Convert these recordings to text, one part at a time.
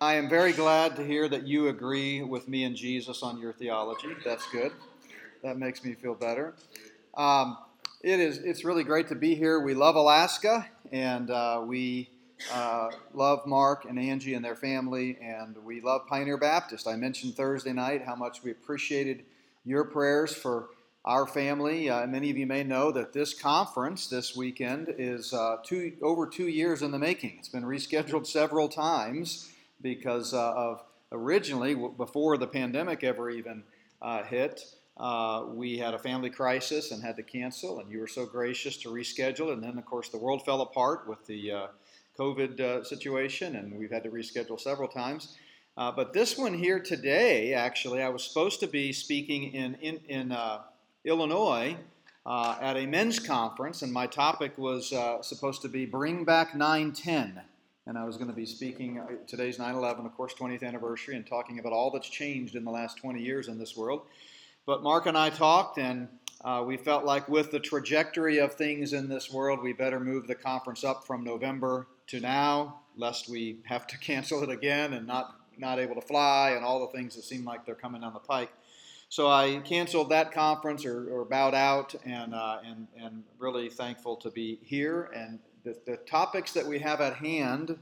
I am very glad to hear that you agree with me and Jesus on your theology. That's good. That makes me feel better. Um, it is. It's really great to be here. We love Alaska, and uh, we uh, love Mark and Angie and their family, and we love Pioneer Baptist. I mentioned Thursday night how much we appreciated your prayers for our family. Uh, many of you may know that this conference this weekend is uh, two, over two years in the making. It's been rescheduled several times because uh, of originally, before the pandemic ever even uh, hit, uh, we had a family crisis and had to cancel, and you were so gracious to reschedule. And then, of course, the world fell apart with the uh, COVID uh, situation, and we've had to reschedule several times. Uh, but this one here today, actually, I was supposed to be speaking in, in, in Illinois at a men's conference, and my topic was supposed to be Bring Back 910 and I was going to be speaking. Uh, today's 9 11, of course, 20th anniversary, and talking about all that's changed in the last 20 years in this world. But Mark and I talked, and uh, we felt like with the trajectory of things in this world, we better move the conference up from November to now, lest we have to cancel it again and not, not able to fly and all the things that seem like they're coming down the pike. So I canceled that conference or, or bowed out, and, uh, and, and really thankful to be here and the, the topics that we have at hand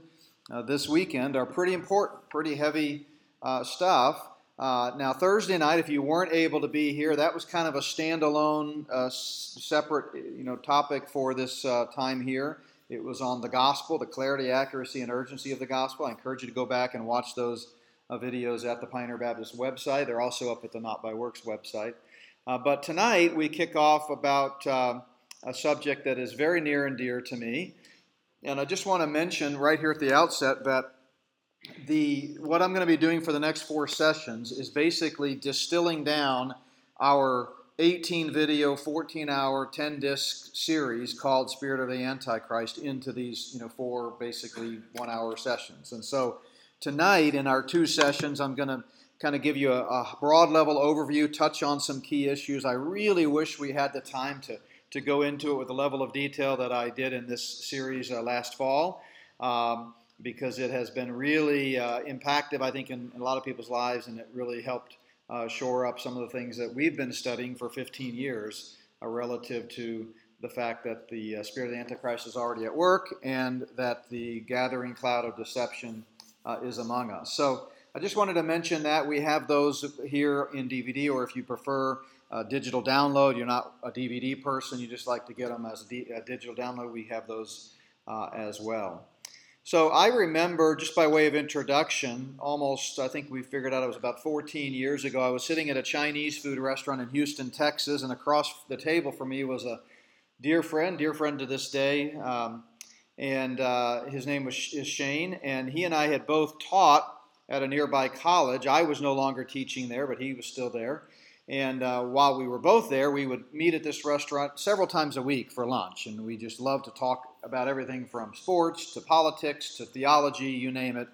uh, this weekend are pretty important, pretty heavy uh, stuff. Uh, now, Thursday night, if you weren't able to be here, that was kind of a standalone, uh, separate, you know, topic for this uh, time here. It was on the gospel, the clarity, accuracy, and urgency of the gospel. I encourage you to go back and watch those videos at the Pioneer Baptist website. They're also up at the Not by Works website. but tonight we kick off about a subject that is very near and dear to me. And I just want to mention right here at the outset that the what I'm going to be doing for the next four sessions is basically distilling down our 18 video, 14 hour, 10 disc series called Spirit of the Antichrist into these, you know, four basically one hour sessions. And so tonight in our two sessions, I'm going to kind of give you a, a broad level overview, touch on some key issues. I really wish we had the time to to go into it with the level of detail that I did in this series uh, last fall. Um, because it has been really uh, impactful, I think, in, in, a lot of people's lives, and it really helped uh, shore up some of the things that we've been studying for 15 years uh, relative to the fact that the spirit of the Antichrist is already at work and that the gathering cloud of deception is among us. So I just wanted to mention that we have those here in DVD, or if you prefer, digital download. You're not a DVD person, you just like to get them as a digital download. We have those uh, as well. So I remember, just by way of introduction, almost, I think we figured out it was about 14 years ago, I was sitting at a Chinese food restaurant in Houston, Texas, and across the table from me was a dear friend, dear friend to this day. Um, and uh, his name was is Shane, and he and I had both taught at a nearby college. I was no longer teaching there, but he was still there. And uh, while we were both there, we would meet at this restaurant several times a week for lunch. And we just loved to talk about everything from sports to politics to theology, you name it.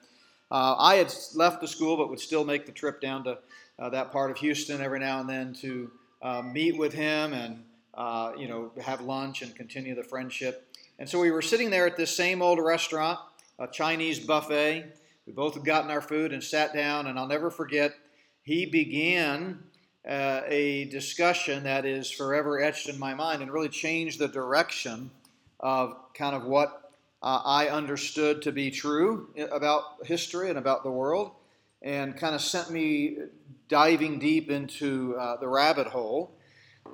Uh, I had left the school, but would still make the trip down to uh, that part of Houston every now and then to uh, meet with him and uh, you know have lunch and continue the friendship. And so we were sitting there at this same old restaurant, a Chinese buffet. We both had gotten our food and sat down, and I'll never forget. He began uh, a discussion that is forever etched in my mind and really changed the direction of kind of what uh, I understood to be true about history and about the world, and kind of sent me diving deep into uh, the rabbit hole.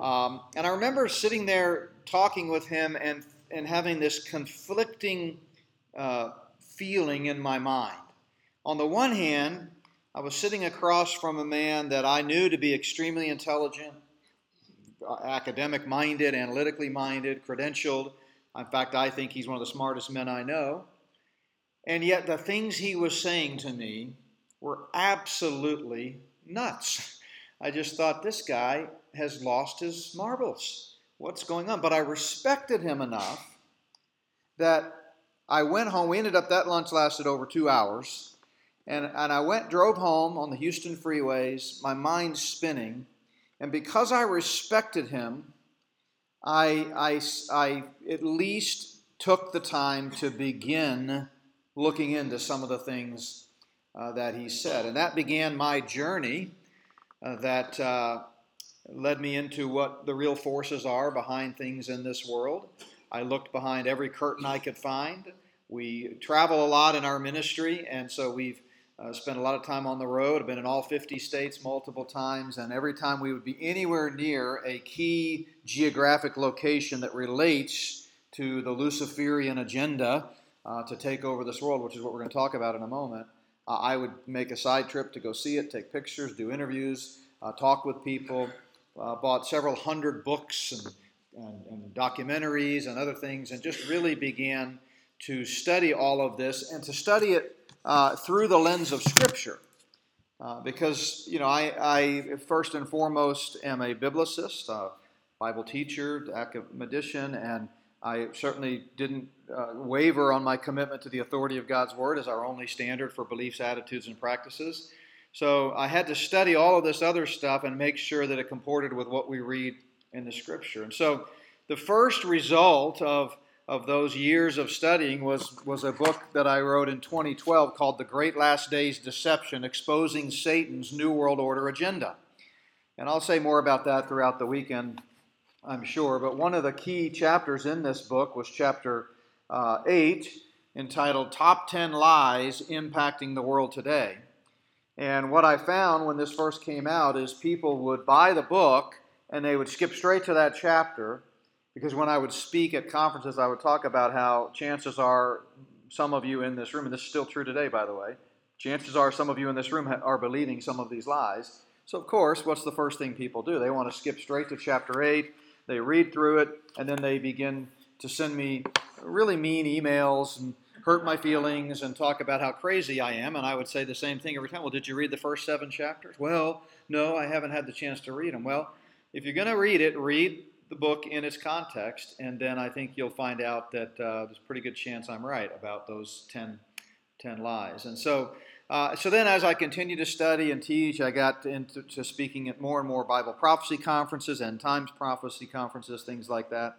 Um, and I remember sitting there talking with him and, and having this conflicting uh, feeling in my mind. On the one hand, I was sitting across from a man that I knew to be extremely intelligent, academic minded, analytically minded, credentialed. In fact, I think he's one of the smartest men I know. And yet, the things he was saying to me were absolutely nuts. I just thought, this guy has lost his marbles. What's going on? But I respected him enough that I went home. We ended up, that lunch lasted over two hours. And, and I went, drove home on the Houston freeways, my mind spinning. And because I respected him, I, I, I at least took the time to begin looking into some of the things uh, that he said. And that began my journey uh, that uh, led me into what the real forces are behind things in this world. I looked behind every curtain I could find. We travel a lot in our ministry, and so we've uh, spent a lot of time on the road. I've been in all 50 states multiple times, and every time we would be anywhere near a key geographic location that relates to the Luciferian agenda uh, to take over this world, which is what we're going to talk about in a moment, uh, I would make a side trip to go see it, take pictures, do interviews, uh, talk with people. Uh, bought several hundred books and, and, and documentaries and other things, and just really began to study all of this and to study it uh, through the lens of Scripture. Uh, because, you know, I, I, first and foremost am a biblicist, a Bible teacher, academician, and I certainly didn't uh, waver on my commitment to the authority of God's Word as our only standard for beliefs, attitudes, and practices. So I had to study all of this other stuff and make sure that it comported with what we read in the Scripture. And so the first result of of those years of studying was, was a book that I wrote in 2012 called The Great Last Days Deception Exposing Satan's New World Order Agenda. And I'll say more about that throughout the weekend, I'm sure. But one of the key chapters in this book was chapter uh, 8, entitled Top 10 Lies Impacting the World Today. And what I found when this first came out is people would buy the book and they would skip straight to that chapter because when I would speak at conferences, I would talk about how chances are some of you in this room, and this is still true today, by the way, chances are some of you in this room are believing some of these lies. So, of course, what's the first thing people do? They want to skip straight to chapter 8, they read through it, and then they begin to send me really mean emails and hurt my feelings and talk about how crazy I am. And I would say the same thing every time. Well, did you read the first seven chapters? Well, no, I haven't had the chance to read them. Well, if you're going to read it, read the book in its context, and then I think you'll find out that uh, there's a pretty good chance I'm right about those 10, 10 lies. And so, uh, so then as I continued to study and teach, I got into speaking at more and more Bible prophecy conferences and times prophecy conferences, things like that.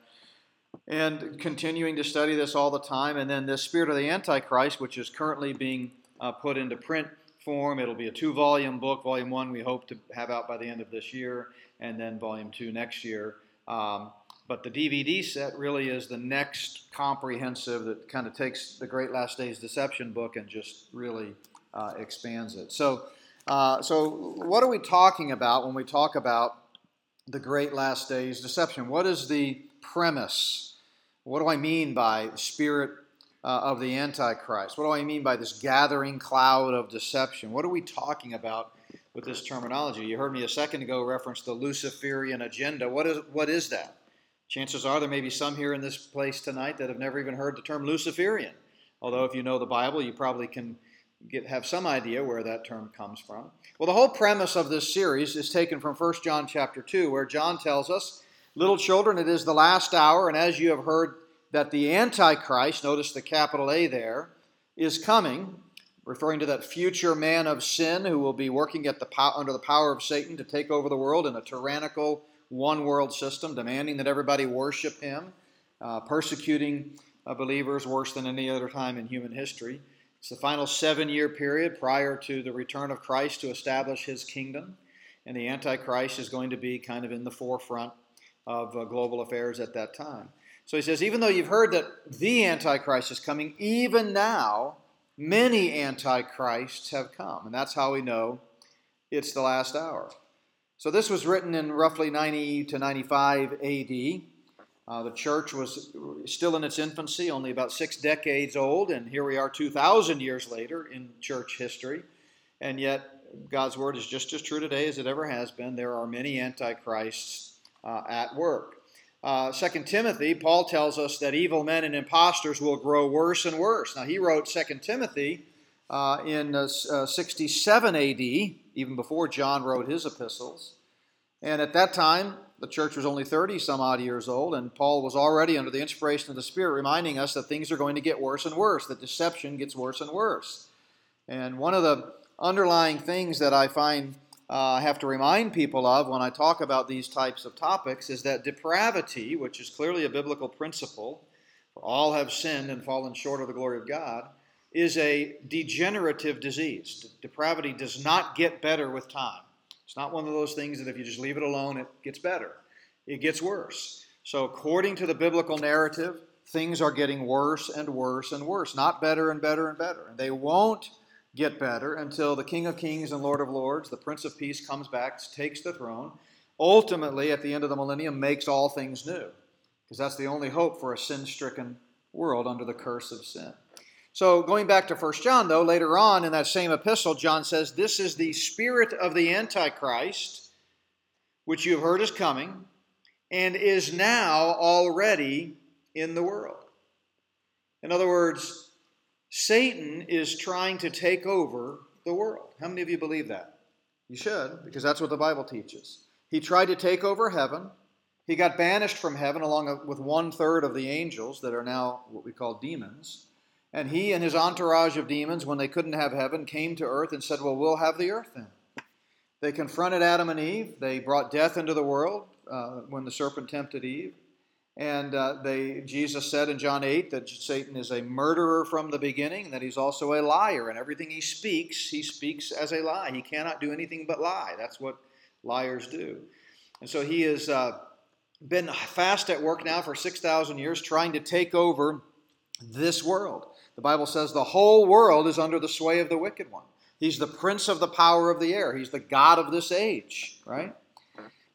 And continuing to study this all the time. And then this Spirit of the Antichrist, which is currently being uh, put into print form. It'll be a two volume book. Volume one we hope to have out by the end of this year, and then volume two next year. Um, but the DVD set really is the next comprehensive that kind of takes the Great Last Days Deception book and just really uh, expands it. So, uh, so what are we talking about when we talk about the Great Last Days Deception? What is the premise? What do I mean by spirit uh, of the Antichrist? What do I mean by this gathering cloud of deception? What are we talking about with this terminology. You heard me a second ago reference the Luciferian agenda. What is, what is that? Chances are there may be some here in this place tonight that have never even heard the term Luciferian. Although, if you know the Bible, you probably can get, have some idea where that term comes from. Well, the whole premise of this series is taken from 1 John chapter 2, where John tells us, Little children, it is the last hour, and as you have heard that the Antichrist, notice the capital A there, is coming, referring to that future man of sin who will be working at the under the power of Satan to take over the world in a tyrannical one world system, demanding that everybody worship him, uh, persecuting uh, believers worse than any other time in human history. It's the final seven year period prior to the return of Christ to establish his kingdom. And the Antichrist is going to be kind of in the forefront of uh, global affairs at that time. So he says, even though you've heard that the Antichrist is coming, even now, many antichrists have come. And that's how we know it's the last hour. So this was written in roughly 90 to 95 AD. Uh, the church was still in its infancy, only about six decades old, and here we are 2,000 years later in church history. And yet, God's word is just as true today as it ever has been. There are many antichrists uh, at work uh, 2 Timothy, Paul tells us that evil men and impostors will grow worse and worse. Now, he wrote 2 Timothy uh, in uh, uh 67 AD, even before John wrote his epistles. And at that time, the church was only 30 some odd years old, and Paul was already under the inspiration of the Spirit reminding us that things are going to get worse and worse, that deception gets worse and worse. And one of the underlying things that I find uh, I have to remind people of when I talk about these types of topics is that depravity, which is clearly a biblical principle, for all have sinned and fallen short of the glory of God, is a degenerative disease. Depravity does not get better with time. It's not one of those things that if you just leave it alone, it gets better. It gets worse. So, according to the biblical narrative, things are getting worse and worse and worse, not better and better and better. And they won't get better until the King of Kings and Lord of Lords, the Prince of Peace, comes back, takes the throne, ultimately, at the end of the millennium, makes all things new. Because that's the only hope for a sin stricken world under the curse of sin. So, going back to 1 John, though, later on in that same epistle, John says, This is the spirit of the Antichrist, which you have heard is coming, and is now already in the world. In other words, Satan is trying to take over the world. How many of you believe that? You should, because that's what the Bible teaches. He tried to take over heaven. He got banished from heaven along with one third of the angels that are now what we call demons. And he and his entourage of demons, when they couldn't have heaven, came to earth and said, Well, we'll have the earth then. They confronted Adam and Eve. They brought death into the world uh, when the serpent tempted Eve. And uh, they, Jesus said in John 8 that Satan is a murderer from the beginning, that he's also a liar. And everything he speaks, he speaks as a lie. He cannot do anything but lie. That's what liars do. And so he has uh, been fast at work now for 6,000 years trying to take over this world. The Bible says the whole world is under the sway of the wicked one. He's the prince of the power of the air. He's the God of this age, right?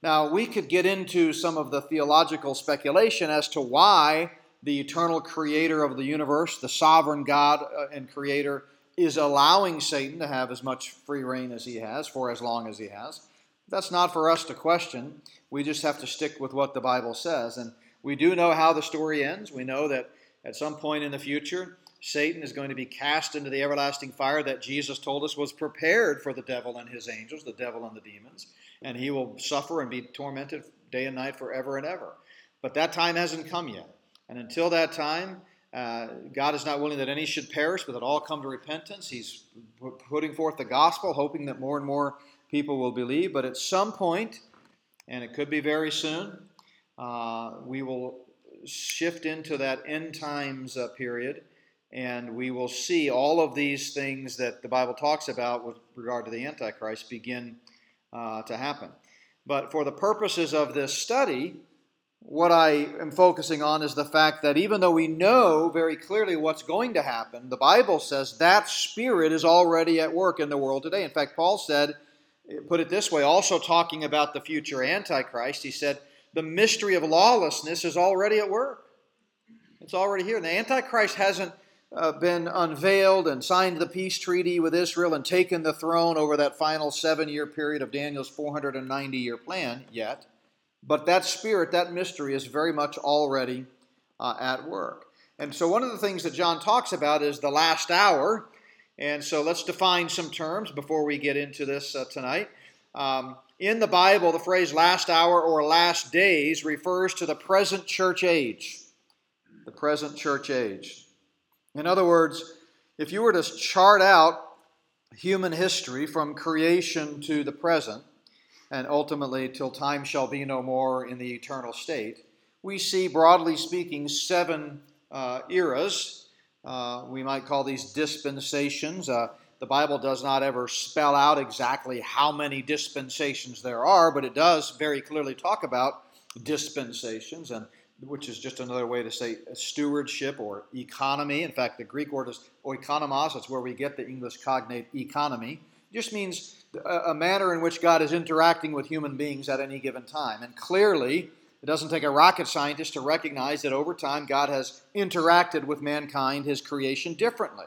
Now, we could get into some of the theological speculation as to why the eternal creator of the universe, the sovereign God uh, and creator, is allowing Satan to have as much free reign as he has for as long as he has. That's not for us to question. We just have to stick with what the Bible says. And we do know how the story ends. We know that at some point in the future, Satan is going to be cast into the everlasting fire that Jesus told us was prepared for the devil and his angels, the devil and the demons, and he will suffer and be tormented day and night forever and ever. But that time hasn't come yet. And until that time, uh, God is not willing that any should perish, but that all come to repentance. He's putting forth the gospel, hoping that more and more people will believe. But at some point, and it could be very soon, uh, we will shift into that end times uh, period and we will see all of these things that the Bible talks about with regard to the Antichrist begin uh, to happen. But for the purposes of this study, what I am focusing on is the fact that even though we know very clearly what's going to happen, the Bible says that spirit is already at work in the world today. In fact, Paul said, put it this way, also talking about the future Antichrist, he said, the mystery of lawlessness is already at work. It's already here. And the Antichrist hasn't uh, been unveiled and signed the peace treaty with Israel and taken the throne over that final seven year period of Daniel's 490 year plan yet. But that spirit, that mystery, is very much already uh, at work. And so, one of the things that John talks about is the last hour. And so, let's define some terms before we get into this uh, tonight. Um, in the Bible, the phrase last hour or last days refers to the present church age. The present church age. In other words, if you were to chart out human history from creation to the present, and ultimately till time shall be no more in the eternal state, we see, broadly speaking, seven uh, eras. Uh, we might call these dispensations. Uh, the Bible does not ever spell out exactly how many dispensations there are, but it does very clearly talk about dispensations. And which is just another way to say stewardship or economy. In fact, the Greek word is oikonomos. That's where we get the English cognate economy. It just means a manner in which God is interacting with human beings at any given time. And clearly, it doesn't take a rocket scientist to recognize that over time God has interacted with mankind, his creation, differently.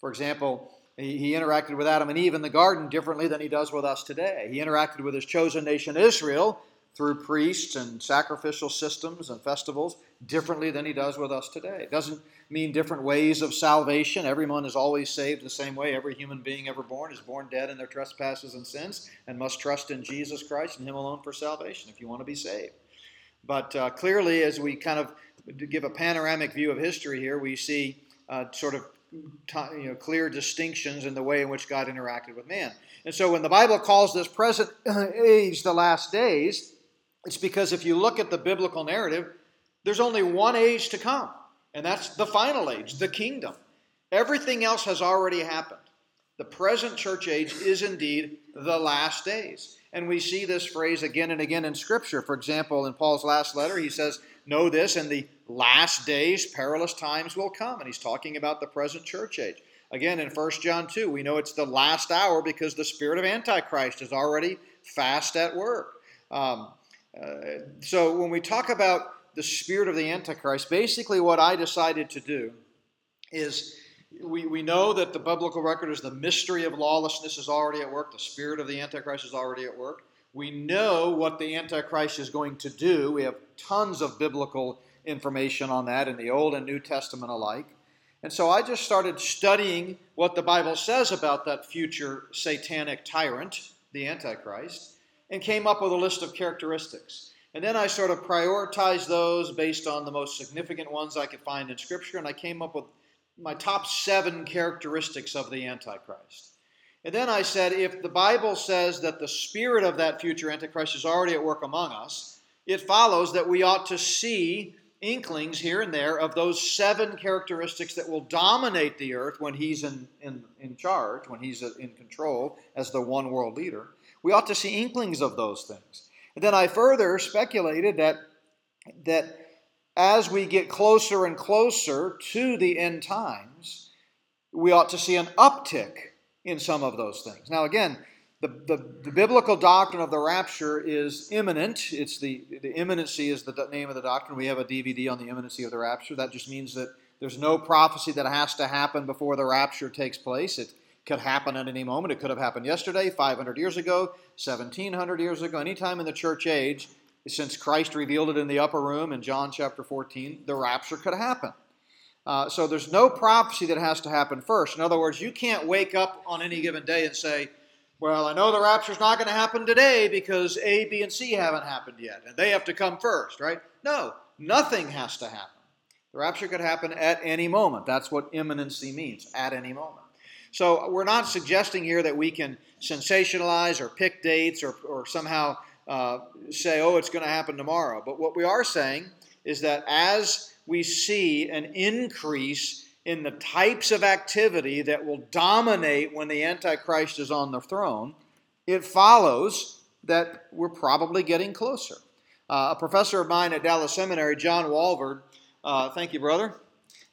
For example, he interacted with Adam and Eve in the garden differently than he does with us today. He interacted with his chosen nation Israel through priests and sacrificial systems and festivals differently than he does with us today. It doesn't mean different ways of salvation. Everyone is always saved the same way. Every human being ever born is born dead in their trespasses and sins and must trust in Jesus Christ and Him alone for salvation if you want to be saved. But uh, clearly, as we kind of give a panoramic view of history here, we see uh, sort of you know, clear distinctions in the way in which God interacted with man. And so when the Bible calls this present age the last days, it's because if you look at the biblical narrative, there's only one age to come, and that's the final age, the kingdom. Everything else has already happened. The present church age is indeed the last days. And we see this phrase again and again in Scripture. For example, in Paul's last letter, he says, Know this, in the last days, perilous times will come. And he's talking about the present church age. Again, in 1 John 2, we know it's the last hour because the spirit of Antichrist is already fast at work. Um, uh, so when we talk about the spirit of the Antichrist, basically what I decided to do is we, we know that the biblical record is the mystery of lawlessness is already at work, the spirit of the Antichrist is already at work. We know what the Antichrist is going to do. We have tons of biblical information on that in the Old and New Testament alike. And so I just started studying what the Bible says about that future satanic tyrant, the Antichrist, and came up with a list of characteristics. And then I sort of prioritized those based on the most significant ones I could find in Scripture, and I came up with my top seven characteristics of the Antichrist. And then I said, if the Bible says that the spirit of that future Antichrist is already at work among us, it follows that we ought to see inklings here and there of those seven characteristics that will dominate the earth when he's in, in, in charge, when he's in control as the one world leader. We ought to see inklings of those things. And then I further speculated that, that as we get closer and closer to the end times, we ought to see an uptick in some of those things. Now, again, the, the, the, biblical doctrine of the rapture is imminent. It's the, the imminency is the name of the doctrine. We have a DVD on the imminency of the rapture. That just means that there's no prophecy that has to happen before the rapture takes place. It could happen at any moment. It could have happened yesterday, 500 years ago, 1700 years ago, anytime in the church age since Christ revealed it in the upper room in John chapter 14, the rapture could happen. Uh, so there's no prophecy that has to happen first. In other words, you can't wake up on any given day and say, well, I know the rapture's not going to happen today because A, B, and C haven't happened yet, and they have to come first, right? No, nothing has to happen. The rapture could happen at any moment. That's what imminency means, at any moment. So we're not suggesting here that we can sensationalize or pick dates or, or somehow uh, say, oh, it's going to happen tomorrow. But what we are saying is that as we see an increase in the types of activity that will dominate when the Antichrist is on the throne, it follows that we're probably getting closer. Uh, a professor of mine at Dallas Seminary, John Walvoord, uh, thank you, brother,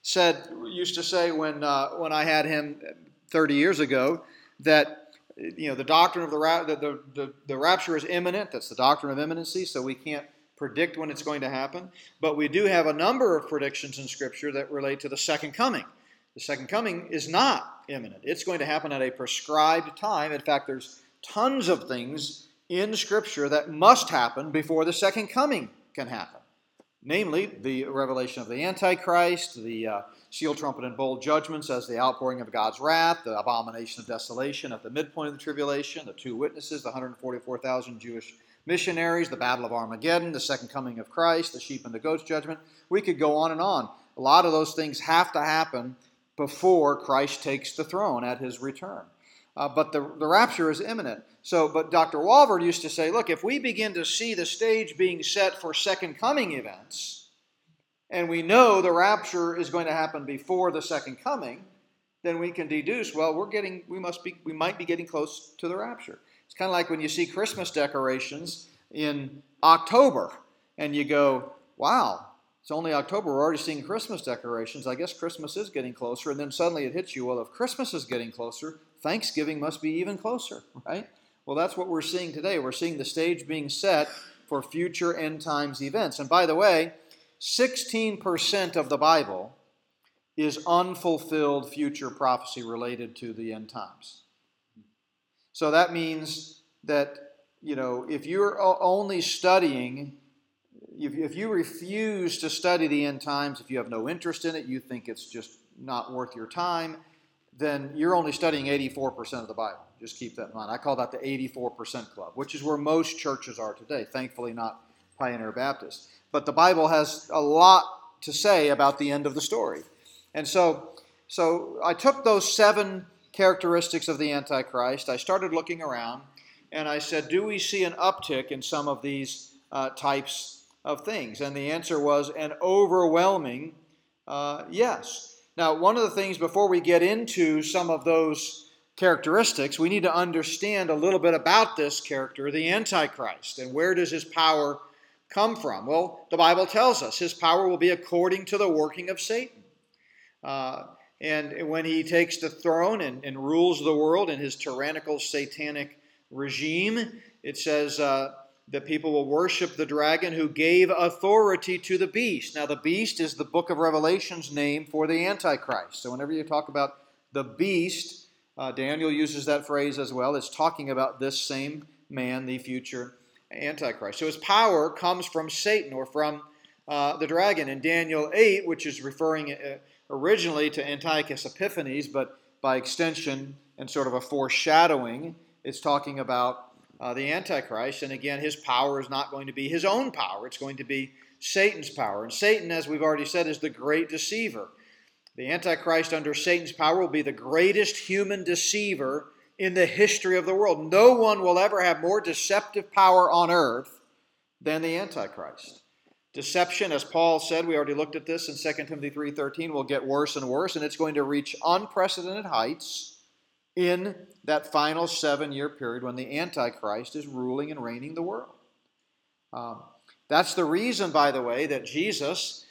said used to say when uh, when I had him 30 years ago that you know, the doctrine of the, ra- the, the, the, the rapture is imminent. That's the doctrine of imminency, so we can't predict when it's going to happen. But we do have a number of predictions in Scripture that relate to the second coming. The second coming is not imminent, it's going to happen at a prescribed time. In fact, there's tons of things in Scripture that must happen before the second coming can happen namely the revelation of the Antichrist, the uh, seal, trumpet, and bowl judgments as the outpouring of God's wrath, the abomination of desolation at the midpoint of the tribulation, the two witnesses, the 144,000 Jewish missionaries, the battle of Armageddon, the second coming of Christ, the sheep and the goats judgment. We could go on and on. A lot of those things have to happen before Christ takes the throne at his return. Uh, but the, the rapture is imminent. So, but Dr. Walvoord used to say, look, if we begin to see the stage being set for second coming events, and we know the rapture is going to happen before the second coming, then we can deduce, well, we're getting, we must be, we might be getting close to the rapture. It's kind of like when you see Christmas decorations in October, and you go, wow, it's only October. We're already seeing Christmas decorations. I guess Christmas is getting closer. And then suddenly it hits you, well, if Christmas is getting closer, Thanksgiving must be even closer, right? Well, that's what we're seeing today. We're seeing the stage being set for future end times events. And by the way, 16% of the Bible is unfulfilled future prophecy related to the end times. So that means that, you know, if you're only studying, if you refuse to study the end times, if you have no interest in it, you think it's just not worth your time, then you're only studying 84% of the Bible. Just keep that in mind. I call that the 84% club, which is where most churches are today. Thankfully, not Pioneer Baptist. But the Bible has a lot to say about the end of the story. And so, so I took those seven characteristics of the Antichrist, I started looking around, and I said, Do we see an uptick in some of these uh, types of things? And the answer was an overwhelming uh, yes. Now, one of the things before we get into some of those characteristics, we need to understand a little bit about this character, the Antichrist, and where does his power come from? Well, the Bible tells us his power will be according to the working of Satan. Uh, and when he takes the throne and, and, rules the world in his tyrannical satanic regime, it says uh, that people will worship the dragon who gave authority to the beast. Now, the beast is the book of Revelation's name for the Antichrist. So, whenever you talk about the beast, uh, Daniel uses that phrase as well. It's talking about this same man, the future Antichrist. So, his power comes from Satan or from uh, the dragon. In Daniel 8, which is referring uh, originally to Antiochus Epiphanes, but by extension and sort of a foreshadowing, it's talking about uh, the Antichrist. And again, his power is not going to be his own power, it's going to be Satan's power. And Satan, as we've already said, is the great deceiver. The Antichrist under Satan's power will be the greatest human deceiver in the history of the world. No one will ever have more deceptive power on earth than the Antichrist. Deception, as Paul said, we already looked at this in 2 Timothy 3:13, will get worse and worse, and it's going to reach unprecedented heights in that final seven-year period when the Antichrist is ruling and reigning the world. Um, that's the reason, by the way, that Jesus,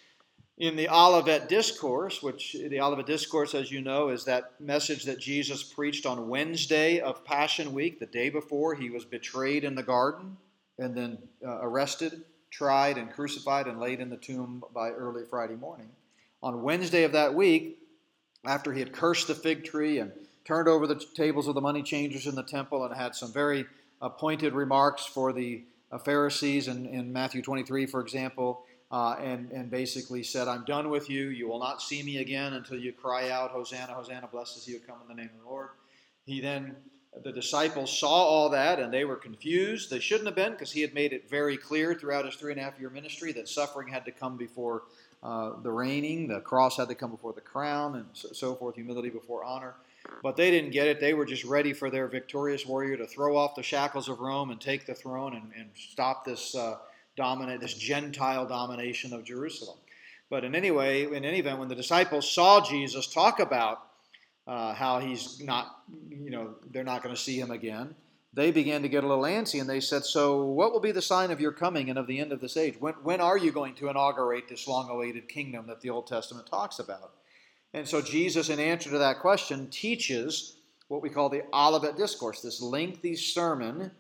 in the Olivet Discourse, which the Olivet Discourse, as you know, is that message that Jesus preached on Wednesday of Passion Week, the day before he was betrayed in the garden and then uh, arrested tried and crucified and laid in the tomb by early Friday morning. On Wednesday of that week, after he had cursed the fig tree and turned over the tables of the money changers in the temple and had some very pointed remarks for the uh, Pharisees in, in Matthew 23, for example, uh, and, and basically said, I'm done with you. You will not see me again until you cry out, Hosanna, Hosanna, blessed is he who come in the name of the Lord. He then the disciples saw all that and they were confused. They shouldn't have been because he had made it very clear throughout his three and a half year ministry that suffering had to come before uh, the reigning, the cross had to come before the crown, and so, so, forth, humility before honor. But they didn't get it. They were just ready for their victorious warrior to throw off the shackles of Rome and take the throne and, and stop this uh, dominate, this Gentile domination of Jerusalem. But in any way, in any event, when the disciples saw Jesus talk about uh, how he's not, you know, they're not going to see him again. They began to get a little antsy and they said, So, what will be the sign of your coming and of the end of this age? When, when are you going to inaugurate this long awaited kingdom that the Old Testament talks about? And so, Jesus, in answer to that question, teaches what we call the Olivet Discourse, this lengthy sermon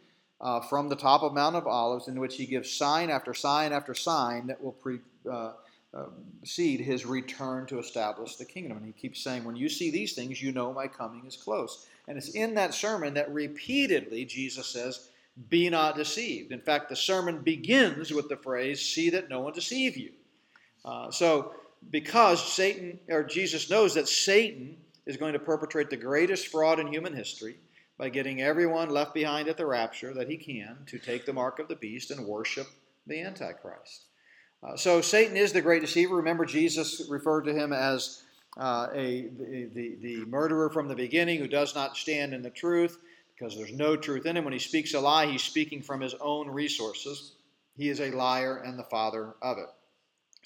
uh, from the top of Mount of Olives, in which he gives sign after sign after sign that will pre, uh, um, seed his return to establish the kingdom. And he keeps saying, When you see these things, you know my coming is close. And it's in that sermon that repeatedly Jesus says, Be not deceived. In fact, the sermon begins with the phrase, See that no one deceive you. Uh, so, because Satan, or Jesus knows that Satan is going to perpetrate the greatest fraud in human history by getting everyone left behind at the rapture that he can to take the mark of the beast and worship the Antichrist. Uh, so Satan is the great deceiver. Remember, Jesus referred to him as uh, a the, the, the murderer from the beginning who does not stand in the truth because there's no truth in him. When he speaks a lie, he's speaking from his own resources. He is a liar and the father of it.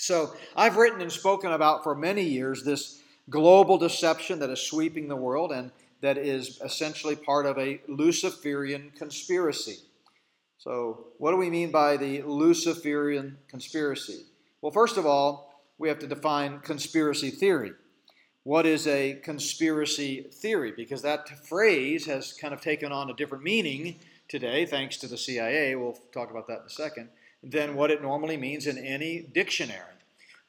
So I've written and spoken about for many years this global deception that is sweeping the world and that is essentially part of a Luciferian conspiracy. So, what do we mean by the Luciferian conspiracy? Well, first of all, we have to define conspiracy theory. What is a conspiracy theory? Because that phrase has kind of taken on a different meaning today, thanks to the CIA. We'll talk about that in a second, than what it normally means in any dictionary.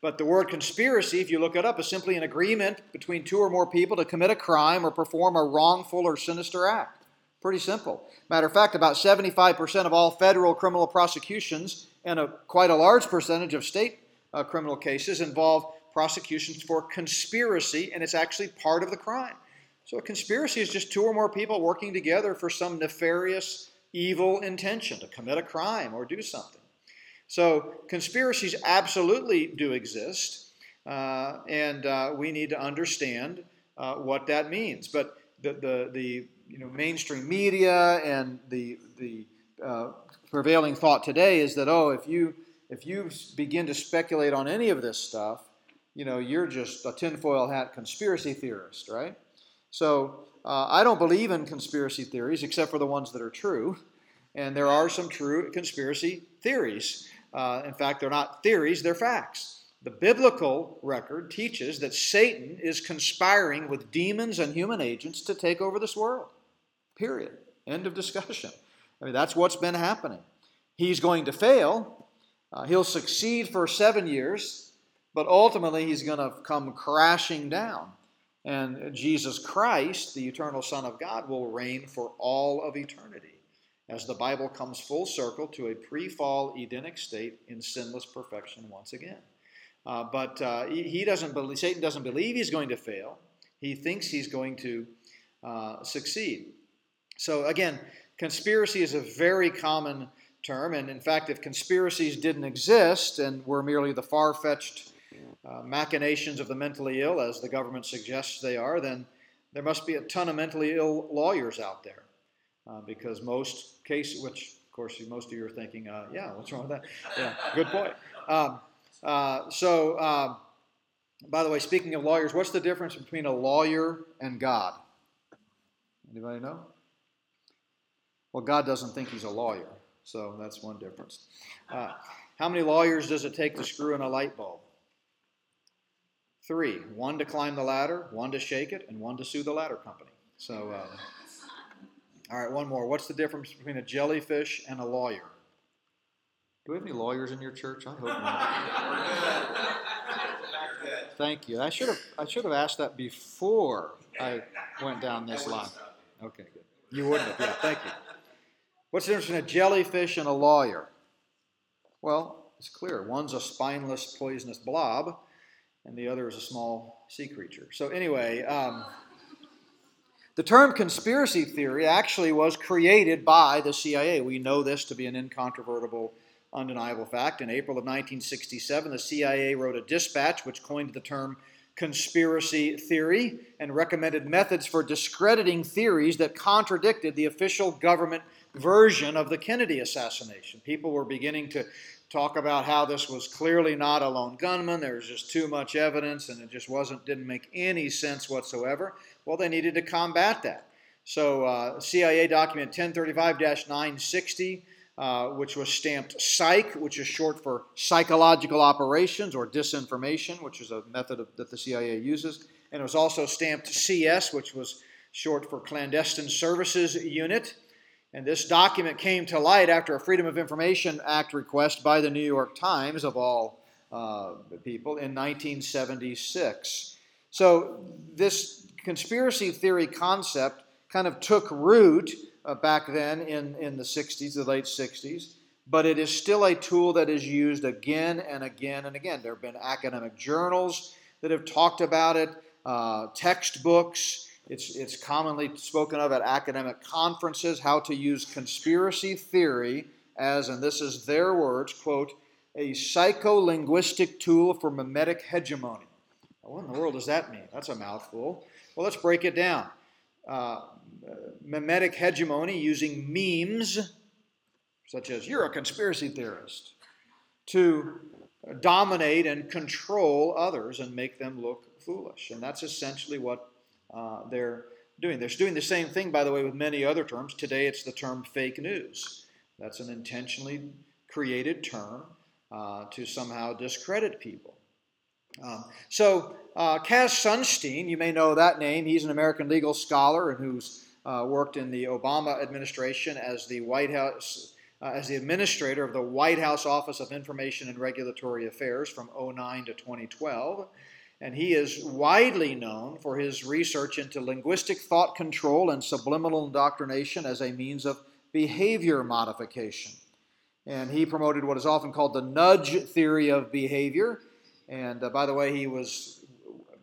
But the word conspiracy, if you look it up, is simply an agreement between two or more people to commit a crime or perform a wrongful or sinister act. Pretty simple. Matter of fact, about 75% of all federal criminal prosecutions and a, quite a large percentage of state uh, criminal cases involve prosecutions for conspiracy, and it's actually part of the crime. So a conspiracy is just two or more people working together for some nefarious, evil intention to commit a crime or do something. So conspiracies absolutely do exist, uh, and uh, we need to understand uh, what that means. But the, the, the you know, mainstream media and the, the uh, prevailing thought today is that, oh, if you, if you begin to speculate on any of this stuff, you know, you're just a tinfoil hat conspiracy theorist, right? So uh, I don't believe in conspiracy theories except for the ones that are true. And there are some true conspiracy theories. Uh, in fact, they're not theories, they're facts. The biblical record teaches that Satan is conspiring with demons and human agents to take over this world. Period. End of discussion. I mean, that's what's been happening. He's going to fail. Uh, he'll succeed for seven years, but ultimately he's going to come crashing down. And Jesus Christ, the eternal Son of God, will reign for all of eternity as the Bible comes full circle to a pre fall Edenic state in sinless perfection once again. Uh, but uh, he, doesn't believe, Satan doesn't believe he's going to fail. He thinks he's going to uh, succeed. So, again, conspiracy is a very common term. And in fact, if conspiracies didn't exist and were merely the far fetched uh, machinations of the mentally ill, as the government suggests they are, then there must be a ton of mentally ill lawyers out there. Uh, because most cases, which of course most of you are thinking, uh, yeah, what's wrong with that? Yeah, good point. Um, uh, so, um, by the way, speaking of lawyers, what's the difference between a lawyer and God? Anybody know? Well, God doesn't think he's a lawyer, so that's one difference. Uh, how many lawyers does it take to screw in a light bulb? Three. One to climb the ladder, one to shake it, and one to sue the ladder company. So, uh, all right, one more. What's the difference between a jellyfish and a lawyer? Do we have any lawyers in your church? I hope not. Thank you. I should have I should have asked that before I went down this line. Okay, good. You wouldn't have. Yeah, thank you. What's the difference between a jellyfish and a lawyer? Well, it's clear. One's a spineless, poisonous blob, and the other is a small sea creature. So, anyway, um, the term conspiracy theory actually was created by the CIA. We know this to be an incontrovertible, undeniable fact. In April of 1967, the CIA wrote a dispatch which coined the term conspiracy theory and recommended methods for discrediting theories that contradicted the official government version of the Kennedy assassination. People were beginning to talk about how this was clearly not a lone gunman. There was just too much evidence, and it just wasn't didn't make any sense whatsoever. Well, they needed to combat that. So, uh, CIA document 1035-960, uh, which was stamped psych, which is short for psychological operations or disinformation, which is a method of, that the CIA uses, and it was also stamped CS, which was short for clandestine services unit. And this document came to light after a Freedom of Information Act request by the New York Times, of all uh, people, in 1976. So, this conspiracy theory concept kind of took root uh, back then in, in the 60s, the late 60s, but it is still a tool that is used again and again and again. There have been academic journals that have talked about it, uh, textbooks. It's, it's commonly spoken of at academic conferences how to use conspiracy theory as, and this is their words, quote, a psycholinguistic tool for mimetic hegemony. What in the world does that mean? That's a mouthful. Well, let's break it down. Uh, mimetic hegemony using memes, such as you're a conspiracy theorist, to dominate and control others and make them look foolish. And that's essentially what uh, they're doing. They're doing the same thing, by the way, with many other terms. Today it's the term fake news. That's an intentionally created term uh, to somehow discredit people. Um, so, uh, Cass Sunstein, you may know that name. He's an American legal scholar and who's uh, worked in the Obama administration as the White House. Uh, as the administrator of the White House Office of Information and Regulatory Affairs from 09 to 2012 and he is widely known for his research into linguistic thought control and subliminal indoctrination as a means of behavior modification. And he promoted what is often called the nudge theory of behavior. And uh, by the way, he was,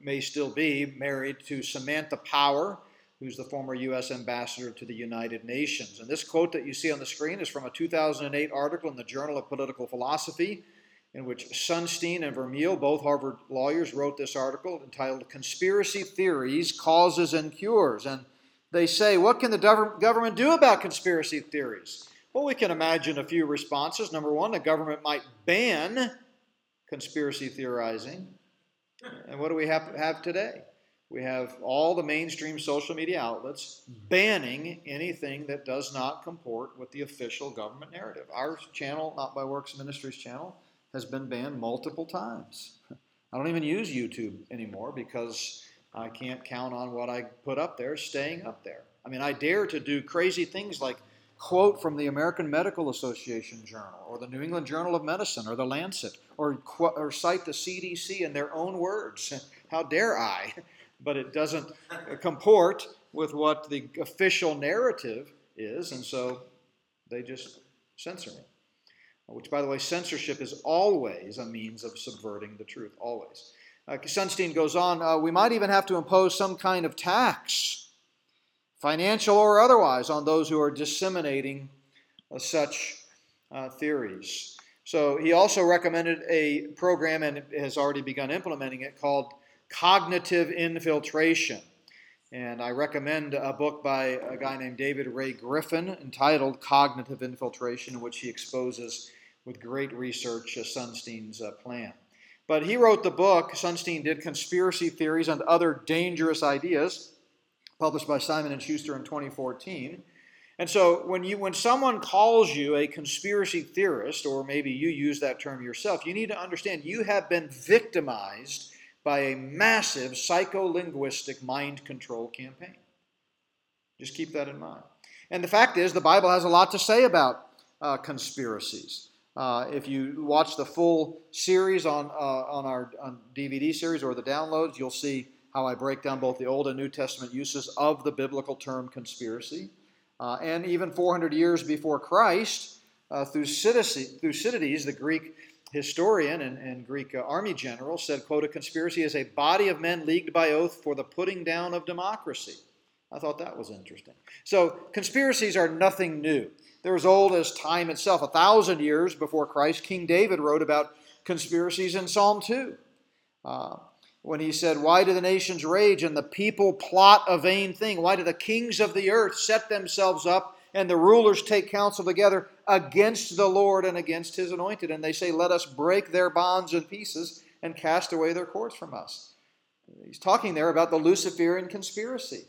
may still be, married to Samantha Power, who's the former U.S. ambassador to the United Nations. And this quote that you see on the screen is from a 2008 article in the Journal of Political Philosophy in which Sunstein and Vermeule, both Harvard lawyers, wrote this article entitled Conspiracy Theories, Causes and Cures. And they say, What can the government do about conspiracy theories? Well, we can imagine a few responses. Number one, the government might ban conspiracy theorizing. And what do we have, have today? We have all the mainstream social media outlets banning anything that does not comport with the official government narrative. Our channel, Not by Works Ministries channel, has been banned multiple times. I don't even use YouTube anymore because I can't count on what I put up there staying up there. I mean, I dare to do crazy things like quote from the American Medical Association Journal or the New England Journal of Medicine or the Lancet or, or cite the CDC in their own words. How dare I? But it doesn't comport with what the official narrative is, and so they just censor me. Which, by the way, censorship is always a means of subverting the truth, always. Uh, Sunstein goes on, uh, we might even have to impose some kind of tax financial or otherwise, on those who are disseminating uh, such uh, theories. So he also recommended a program and has already begun implementing it called cognitive infiltration. And I recommend a book by a guy named David Ray Griffin entitled Cognitive Infiltration, in which he exposes with great research uh, Sunstein's uh, plan. But he wrote the book, Sunstein did Conspiracy Theories and Other Dangerous Ideas published by Simon and Schuster in 2014. And so when you when someone calls you a conspiracy theorist or maybe you use that term yourself, you need to understand you have been victimized by a massive psycholinguistic mind control campaign. Just keep that in mind. And the fact is, the Bible has a lot to say about uh, conspiracies. Uh, if you watch the full series on, uh, on our on DVD series or the downloads, you'll see how I break down both the Old and New Testament uses of the biblical term conspiracy. Uh, and even 400 years before Christ, uh, Thucydides, the Greek historian and, and Greek uh, army general, said, quote, a conspiracy is a body of men leagued by oath for the putting down of democracy. I thought that was interesting. So conspiracies are nothing new. They're as old as time itself. A thousand years before Christ, King David wrote about conspiracies in Psalm 2. Uh, when he said, Why do the nations rage and the people plot a vain thing? Why do the kings of the earth set themselves up and the rulers take counsel together against the Lord and against his anointed? And they say, Let us break their bonds in pieces and cast away their cords from us. He's talking there about the Luciferian conspiracy.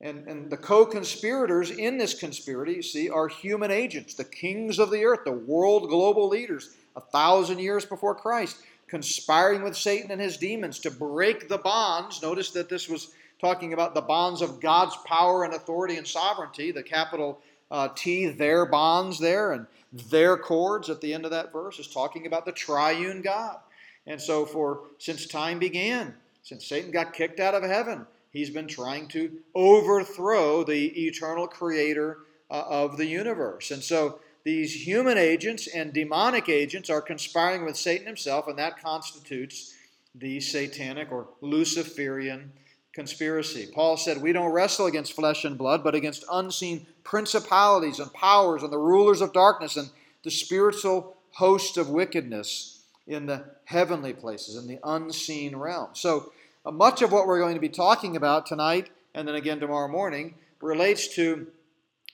And, and the co conspirators in this conspiracy, you see, are human agents, the kings of the earth, the world global leaders, a thousand years before Christ conspiring with Satan and his demons to break the bonds. Notice that this was talking about the bonds of God's power and authority and sovereignty, the capital uh, T, their bonds there, and their cords at the end of that verse is talking about the triune God. And so, for since time began, since Satan got kicked out of heaven, he's been trying to overthrow the eternal creator uh, of the universe. And so, these human agents and demonic agents are conspiring with Satan himself, and that constitutes the satanic or Luciferian conspiracy. Paul said, We don't wrestle against flesh and blood, but against unseen principalities and powers and the rulers of darkness and the spiritual hosts of wickedness in the heavenly places, in the unseen realm. So, uh, much of what we're going to be talking about tonight and then again tomorrow morning relates to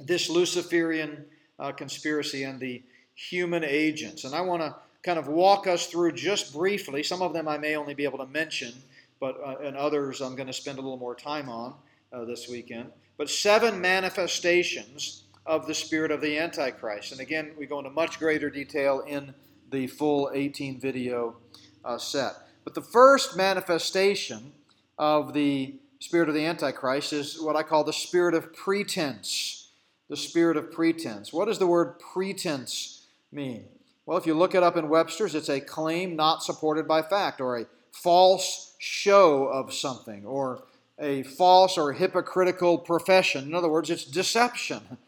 this Luciferian uh, conspiracy and the human agents. And I want to kind of walk us through just briefly. Some of them I may only be able to mention, but uh, and others I'm going to spend a little more time on uh, this weekend. But seven manifestations of the spirit of the Antichrist. And again, we go into much greater detail in the full 18 video uh, set. But the first manifestation of the spirit of the Antichrist is what I call the spirit of pretense the spirit of pretense. What does the word pretense mean? Well, if you look it up in Webster's, it's a claim not supported by fact, or a false show of something, or a false or hypocritical profession. In other words, it's deception.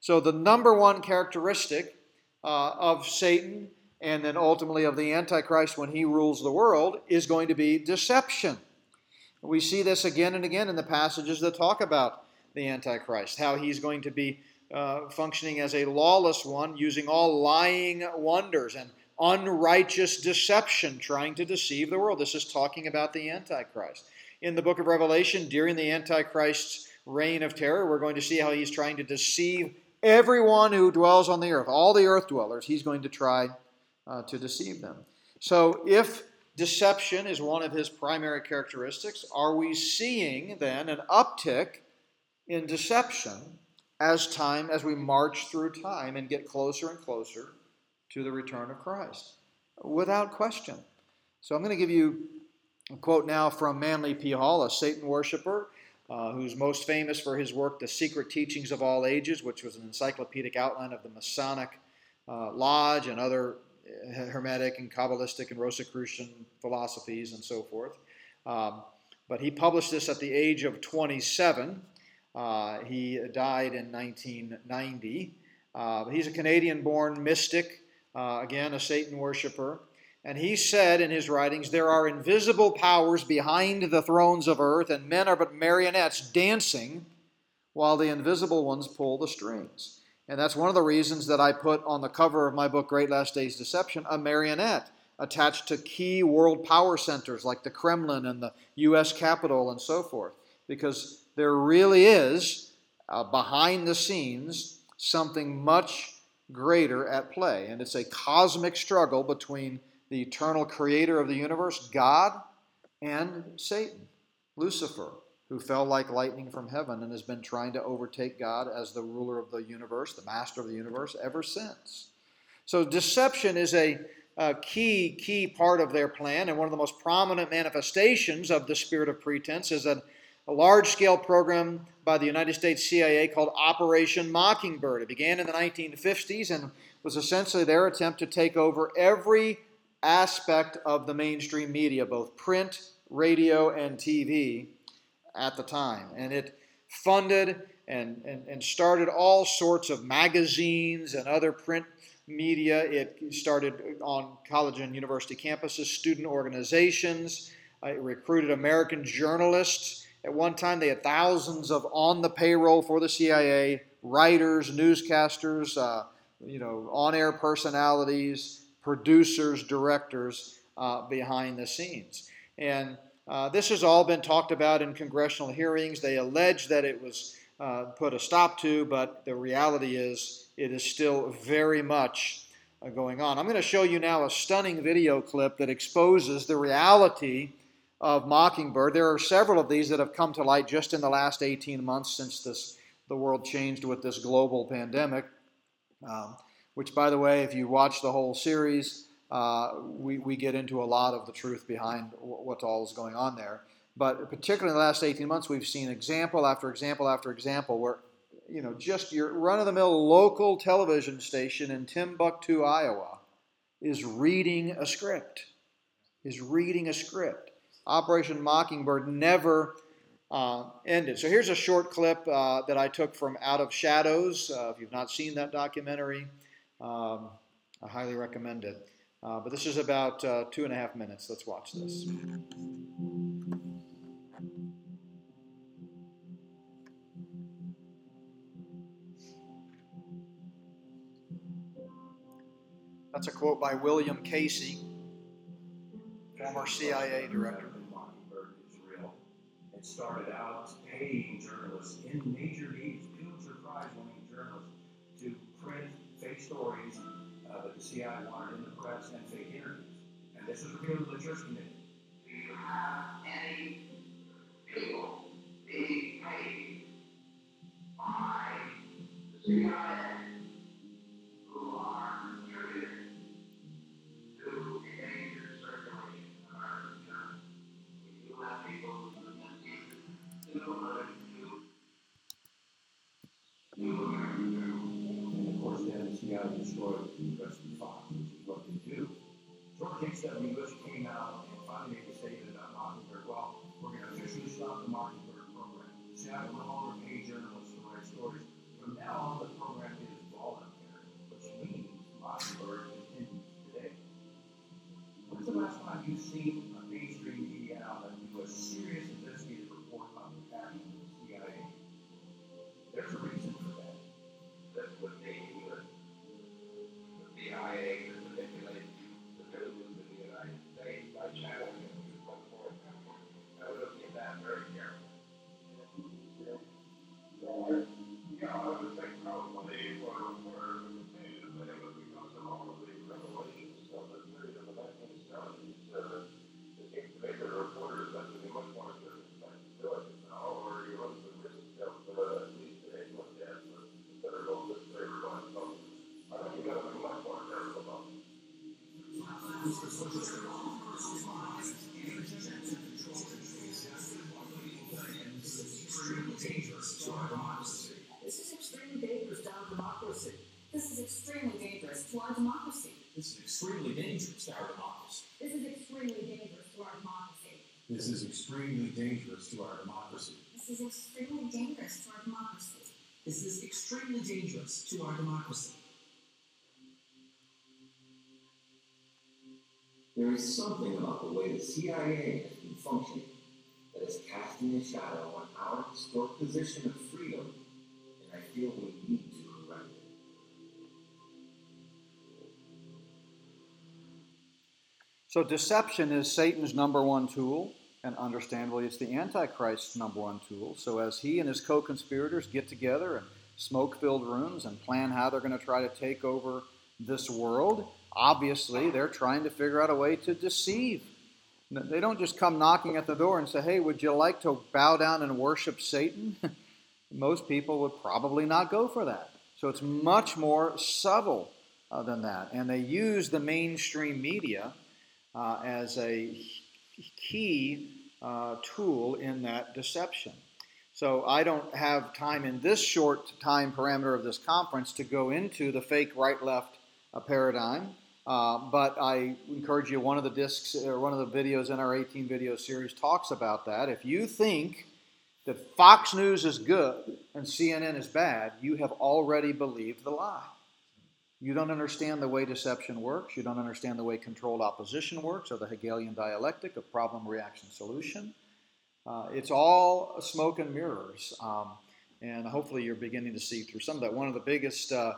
So, the number one characteristic uh, of Satan and then ultimately of the Antichrist when he rules the world is going to be deception. We see this again and again in the passages that talk about the Antichrist, how he's going to be uh, functioning as a lawless one, using all lying wonders and unrighteous deception, trying to deceive the world. This is talking about the Antichrist. In the book of Revelation, during the Antichrist's reign of terror, we're going to see how he's trying to deceive everyone who dwells on the earth, all the earth dwellers, he's going to try uh, to deceive them. So if deception is one of his primary characteristics, are we seeing then an uptick in deception as time as we march through time and get closer and closer to the return of Christ? Without question. So I'm going to give you a quote now from Manly P. Hall, a Satan worshiper. Uh, who's most famous for his work, The Secret Teachings of All Ages, which was an encyclopedic outline of the Masonic uh, Lodge and other Hermetic and Kabbalistic and Rosicrucian philosophies and so forth. Um, but he published this at the age of 27. Uh, he died in 1990. Uh, he's a Canadian born mystic, uh, again, a Satan worshiper. And he said in his writings, There are invisible powers behind the thrones of earth, and men are but marionettes dancing while the invisible ones pull the strings. And that's one of the reasons that I put on the cover of my book, Great Last Days Deception, a marionette attached to key world power centers like the Kremlin and the U.S. Capitol and so forth. Because there really is, uh, behind the scenes, something much greater at play. And it's a cosmic struggle between the eternal creator of the universe, God, and Satan, Lucifer who fell like lightning from heaven and has been trying to overtake God as the ruler of the universe, the master of the universe, ever since. So, deception is a, a, key, key part of their plan, and one of the most prominent manifestations of the spirit of pretense is a, a large scale program by the United States CIA called Operation Mockingbird. It began in the 1950s and was essentially their attempt to take over every aspect of the mainstream media, both print, radio, and TV at the time. And it funded and, and, and started all sorts of magazines and other print media. It started on college and university campuses, student organizations. Uh, it recruited American journalists. At one time, they had thousands of on the payroll for the CIA writers, newscasters, uh, you know, on-air personalities, producers, directors uh, behind the scenes. And uh, this has all been talked about in congressional hearings. They allege that it was uh, put a stop to, but the reality is it is still very much uh, going on. I'm going to show you now a stunning video clip that exposes the reality of Mockingbird. There are several of these that have come to light just in the last 18 months since this, the world changed with this global pandemic. Um, which, by the way, if you watch the whole series, uh, we, we get into a lot of the truth behind what all is going on there. But particularly in the last 18 months, we've seen example after example after example where, you know, just your run of the mill local television station in Timbuktu, Iowa, is reading a script. Is reading a script. Operation Mockingbird never uh, ended. So here's a short clip uh, that I took from Out of Shadows. Uh, if you've not seen that documentary, um, I highly recommend it. Uh, but this is about uh, two and a half minutes. Let's watch this. That's a quote by William Casey, former CIA director. Started out paying journalists in major needs, Pulitzer Prize winning journalists, to print fake stories uh, that the CIA wanted in the press and fake interviews. And this was revealed to the Church Committee. Do you have any people being paid by the CIA Short case study, Bush came out and finally made a statement about Mockingbird. Well, we're going to officially stop the Mockingbird program. The CIA will extremely dangerous to our democracy. This is extremely dangerous to our democracy. This is extremely dangerous to our democracy. There is something about the way the CIA has been functioning that is casting a shadow on our historic position of freedom, and I feel we need to correct it. So, deception is Satan's number one tool, and understandably, it's the Antichrist's number one tool. So, as he and his co conspirators get together in smoke filled rooms and plan how they're going to try to take over this world, obviously they're trying to figure out a way to deceive. They don't just come knocking at the door and say, Hey, would you like to bow down and worship Satan? Most people would probably not go for that. So, it's much more subtle uh, than that. And they use the mainstream media uh, as a key uh, tool in that deception. So I don't have time in this short time parameter of this conference to go into the fake right-left uh, paradigm, uh, but I encourage you. One of the discs or one of the videos in our 18 video series talks about that. If you think that Fox News is good and CNN is bad, you have already believed the lie. You don't understand the way deception works. You don't understand the way controlled opposition works or the Hegelian dialectic of problem, reaction, solution. Uh, it's all smoke and mirrors. Um, and hopefully you're beginning to see through some of that. One of the biggest, uh,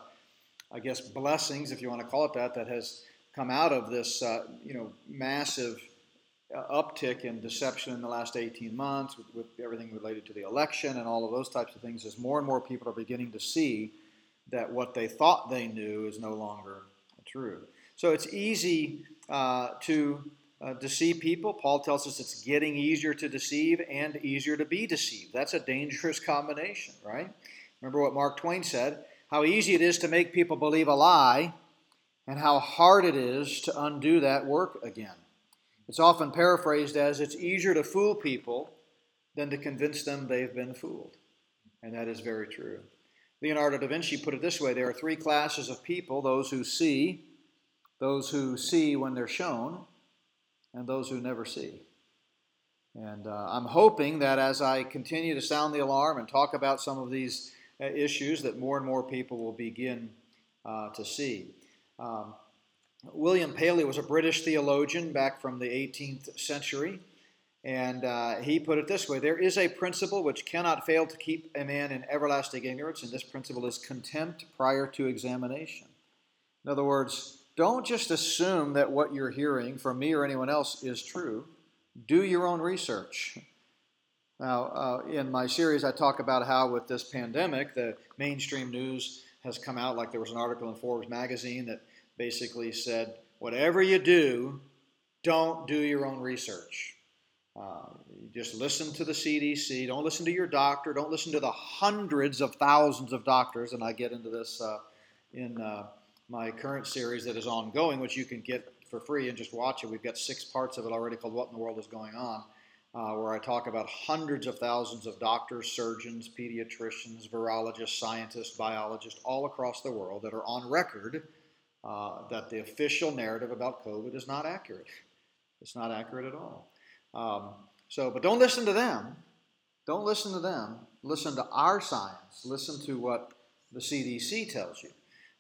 I guess, blessings, if you want to call it that, that has come out of this, uh, you know, massive uh, uptick in deception in the last 18 months with, with everything related to the election and all of those types of things is more and more people are beginning to see that what they thought they knew is no longer true. So it's easy uh, to uh, deceive people. Paul tells us it's getting easier to deceive and easier to be deceived. That's a dangerous combination, right? Remember what Mark Twain said how easy it is to make people believe a lie, and how hard it is to undo that work again. It's often paraphrased as it's easier to fool people than to convince them they've been fooled. And that is very true. Leonardo da Vinci put it this way there are three classes of people those who see, those who see when they're shown, and those who never see. And uh, I'm hoping that as I continue to sound the alarm and talk about some of these uh, issues, that more and more people will begin uh, to see. Um, William Paley was a British theologian back from the 18th century. And uh, he put it this way There is a principle which cannot fail to keep a man in everlasting ignorance, and this principle is contempt prior to examination. In other words, don't just assume that what you're hearing from me or anyone else is true. Do your own research. Now, uh, in my series, I talk about how with this pandemic, the mainstream news has come out. Like there was an article in Forbes magazine that basically said, whatever you do, don't do your own research. Uh, just listen to the CDC. Don't listen to your doctor. Don't listen to the hundreds of thousands of doctors. And I get into this uh, in uh, my current series that is ongoing, which you can get for free and just watch it. We've got six parts of it already called What in the World is Going On, uh, where I talk about hundreds of thousands of doctors, surgeons, pediatricians, virologists, scientists, biologists all across the world that are on record uh, that the official narrative about COVID is not accurate. It's not accurate at all. Um, so, but don't listen to them. Don't listen to them. Listen to our science. Listen to what the CDC tells you.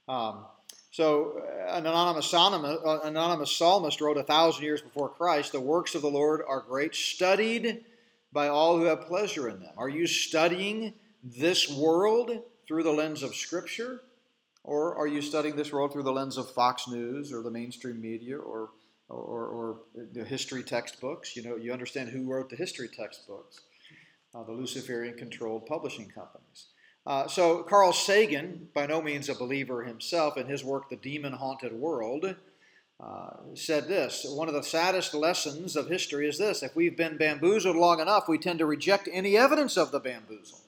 Um, so, an anonymous, uh, anonymous psalmist wrote a thousand years before Christ The works of the Lord are great, studied by all who have pleasure in them. Are you studying this world through the lens of Scripture? Or are you studying this world through the lens of Fox News or the mainstream media or or, or the history textbooks. You know, you understand who wrote the history textbooks, uh, the Luciferian controlled publishing companies. Uh, so Carl Sagan, by no means a believer himself, in his work *The Demon Haunted World*, uh, said this: One of the saddest lessons of history is this: if we've been bamboozled long enough, we tend to reject any evidence of the bamboozle.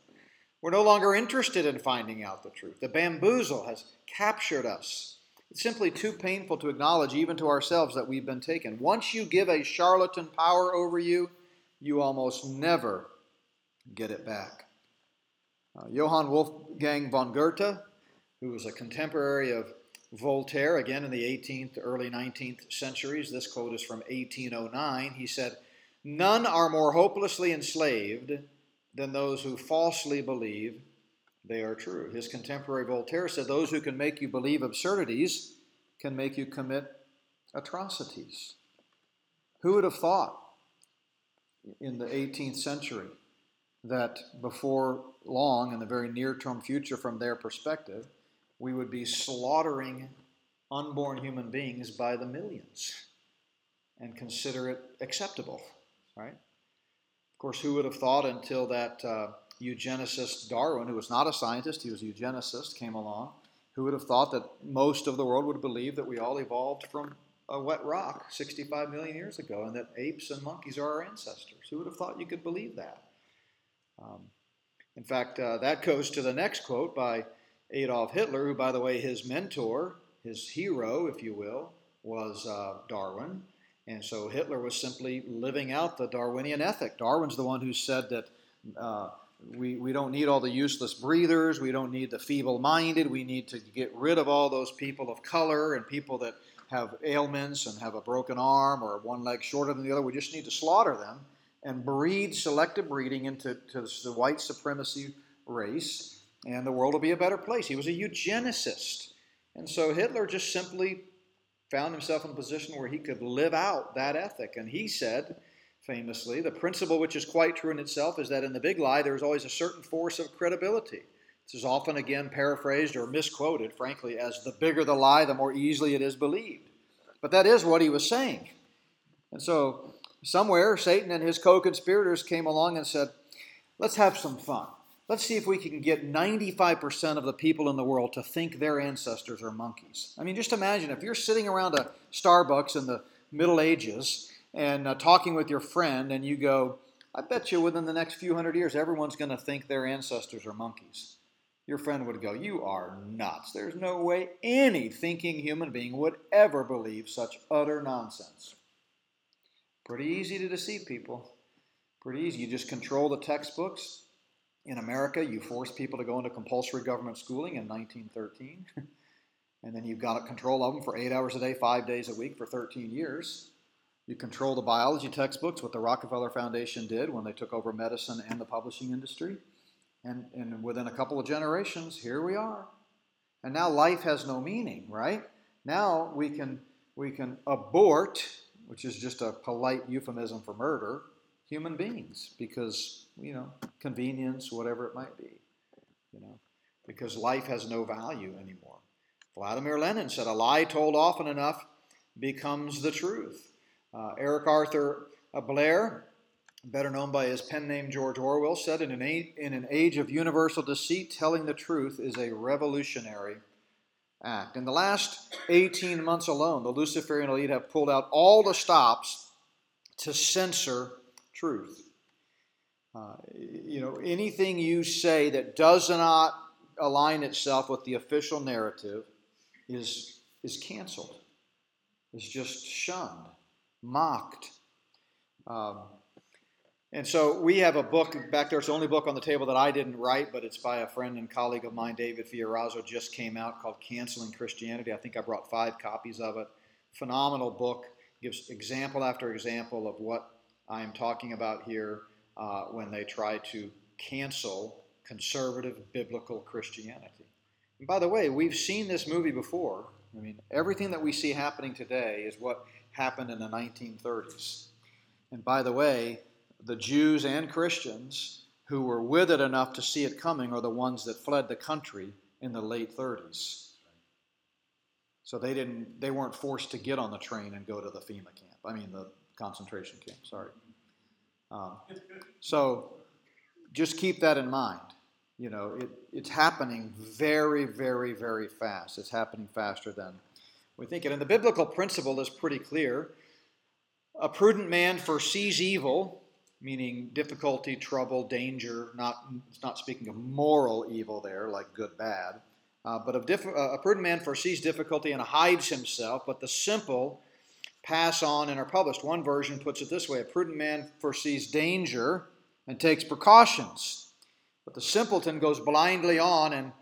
We're no longer interested in finding out the truth. The bamboozle has captured us. It's simply too painful to acknowledge, even to ourselves, that we've been taken. Once you give a charlatan power over you, you almost never get it back. Uh, Johann Wolfgang von Goethe, who was a contemporary of Voltaire, again in the 18th, early 19th centuries, this quote is from 1809. He said, None are more hopelessly enslaved than those who falsely believe they are true. His contemporary Voltaire said, Those who can make you believe absurdities can make you commit atrocities. Who would have thought in the 18th century that before long, in the very near term future, from their perspective, we would be slaughtering unborn human beings by the millions and consider it acceptable, right? Of course, who would have thought until that uh, eugenicist Darwin, who was not a scientist, he was a eugenicist, came along, who would have thought that most of the world would believe that we all evolved from a wet rock 65 million years ago and that apes and monkeys are our ancestors? Who would have thought you could believe that? Um, in fact, uh, that goes to the next quote by Adolf Hitler, who, by the way, his mentor, his hero, if you will, was uh, Darwin. And so Hitler was simply living out the Darwinian ethic. Darwin's the one who said that uh, we, we don't need all the useless breathers, we don't need the feeble minded, we need to get rid of all those people of color and people that have ailments and have a broken arm or one leg shorter than the other. We just need to slaughter them and breed selective breeding into the white supremacy race, and the world will be a better place. He was a eugenicist. And so Hitler just simply found himself in a position where he could live out that ethic. And he said, famously, the principle which is quite true in itself is that in the big lie there is always a certain force of credibility. This is often again paraphrased or misquoted, frankly, as the bigger the lie, the more easily it is believed. But that is what he was saying. And so somewhere Satan and his co conspirators came along and said, let's have some fun. Let's see if we can get 95% of the people in the world to think their ancestors are monkeys. I mean, just imagine if you're sitting around a Starbucks in the Middle Ages and uh, talking with your friend, and you go, I bet you within the next few hundred years, everyone's going to think their ancestors are monkeys. Your friend would go, You are nuts. There's no way any thinking human being would ever believe such utter nonsense. Pretty easy to deceive people. Pretty easy. You just control the textbooks. In America, you force people to go into compulsory government schooling in 1913. and then you've got control of them for eight hours a day, five days a week for 13 years. You control the biology textbooks, what the Rockefeller Foundation did when they took over medicine and the publishing industry. And, and within a couple of generations, here we are. And now life has no meaning, right? Now we can, we can abort which is just a polite euphemism for murder, human beings because, you know, convenience, whatever it might be, you know, because life has no value anymore. Vladimir Lenin said, A lie told often enough becomes the truth. Uh, Eric Arthur Blair, better known by his pen name George Orwell, said, in an, age, in an age of universal deceit, telling the truth is a revolutionary act. In the last 18 months alone, the Luciferian elite have pulled out all the stops to censor truth. Uh, you know, anything you say that does not align itself with the official narrative is, is canceled, is just shunned, mocked. Um, and so we have a book back there. It's the only book on the table that I didn't write, but it's by a friend and colleague of mine, David Fiorazo, just came out called Canceling Christianity. I think I brought five copies of it. Phenomenal book, gives example after example of what I am talking about here uh, when they try to cancel conservative biblical Christianity. And by the way, we've seen this movie before. I mean, everything that we see happening today is what happened in the 1930s. And by the way, the Jews and Christians who were with it enough to see it coming are the ones that fled the country in the late 30s. So they didn't they weren't forced to get on the train and go to the FEMA camp. I mean the concentration camp, sorry. Um, so just keep that in mind. You know, it, it's happening very, very, very fast. It's happening faster than we think it. And the biblical principle is pretty clear. A prudent man foresees evil meaning difficulty, trouble, danger. Not it's not speaking of moral evil there, like good, bad. Uh, but diff- uh, a prudent man foresees difficulty and hides himself, but the simple pass on and are published. One version puts it this way: A prudent man foresees danger and takes precautions, but the simpleton goes blindly on and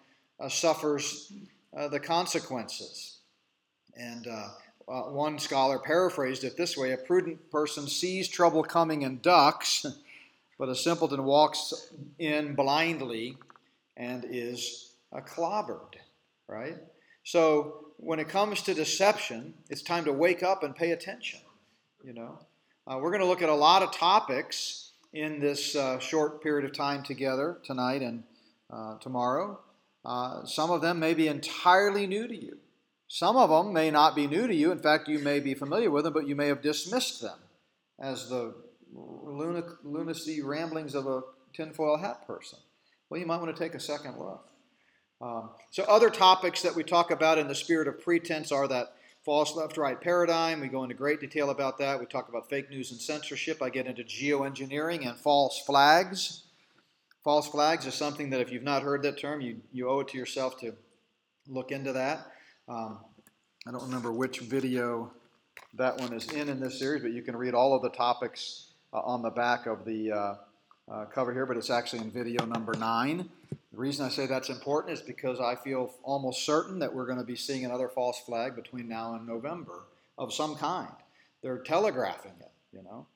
uh, suffers uh, the consequences. And uh, uh, one scholar paraphrased it this way A prudent person sees trouble coming and ducks, but a simpleton walks in blindly and is clobbered, right? So when it comes to deception, it's time to wake up and pay attention, you know? Uh, we're going to look at a lot of topics in this uh, short period of time together tonight and uh, tomorrow. Uh, some of them may be entirely new to you. Some of them may not be new to you. In fact, you may be familiar with them, but you may have dismissed them as the lunacy ramblings of a tinfoil hat person. Well, you might want to take a second look. Um, so, other topics that we talk about in the spirit of pretense are that false left right paradigm. We go into great detail about that. We talk about fake news and censorship. I get into geoengineering and false flags. False flags is something that if you've not heard that term, you, you owe it to yourself to look into that. Um, I don't remember which video that one is in in this series, but you can read all of the topics uh, on the back of the uh, uh, cover here, but it's actually in video number nine. The reason I say that's important is because I feel almost certain that we're going to be seeing another false flag between now and November of some kind. They're telegraphing it, you know.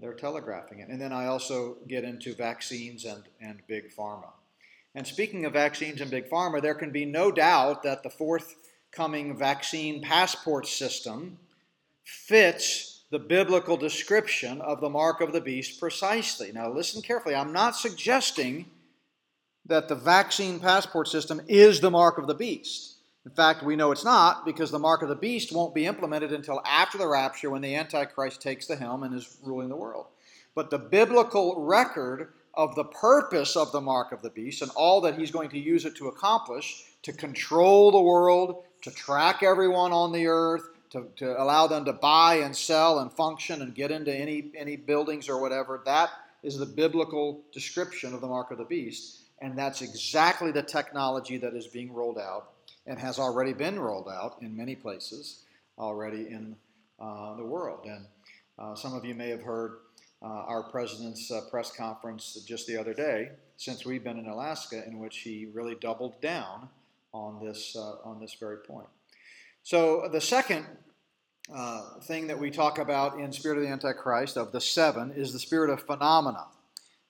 They're telegraphing it. And then I also get into vaccines and, and big pharma. And speaking of vaccines and big pharma, there can be no doubt that the fourth coming vaccine passport system fits the biblical description of the mark of the beast precisely. Now, listen carefully. I'm not suggesting that the vaccine passport system is the mark of the beast. In fact, we know it's not because the mark of the beast won't be implemented until after the rapture when the Antichrist takes the helm and is ruling the world. But the biblical record of the purpose of the mark of the beast and all that he's going to use it to accomplish to control the world, to track everyone on the earth, to, to allow them to buy and sell and function and get into any, any buildings or whatever. That is the biblical description of the mark of the beast. And that's exactly the technology that is being rolled out and has already been rolled out in many places already in uh, the world. And uh, some of you may have heard uh, our president's uh, press conference just the other day, since we've been in Alaska, in which he really doubled down on this, uh, on this very point. So, the second uh, thing that we talk about in Spirit of the Antichrist, of the seven, is the spirit of phenomena.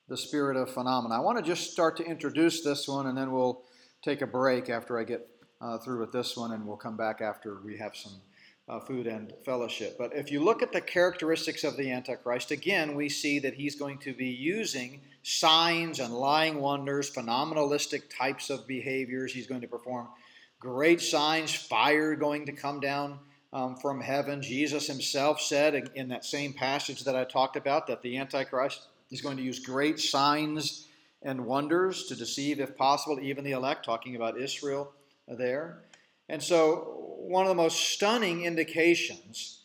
The spirit of phenomena. I want to just start to introduce this one, and then we'll take a break after I get uh, through with this one, and we'll come back after we have some uh, food and fellowship. But if you look at the characteristics of the Antichrist, again, we see that he's going to be using signs and lying wonders, phenomenalistic types of behaviors. He's going to perform great signs, fire going to come down um, from heaven. Jesus himself said in that same passage that I talked about that the Antichrist is going to use great signs and wonders to deceive, if possible, even the elect, talking about Israel there. And so, one of the most stunning indications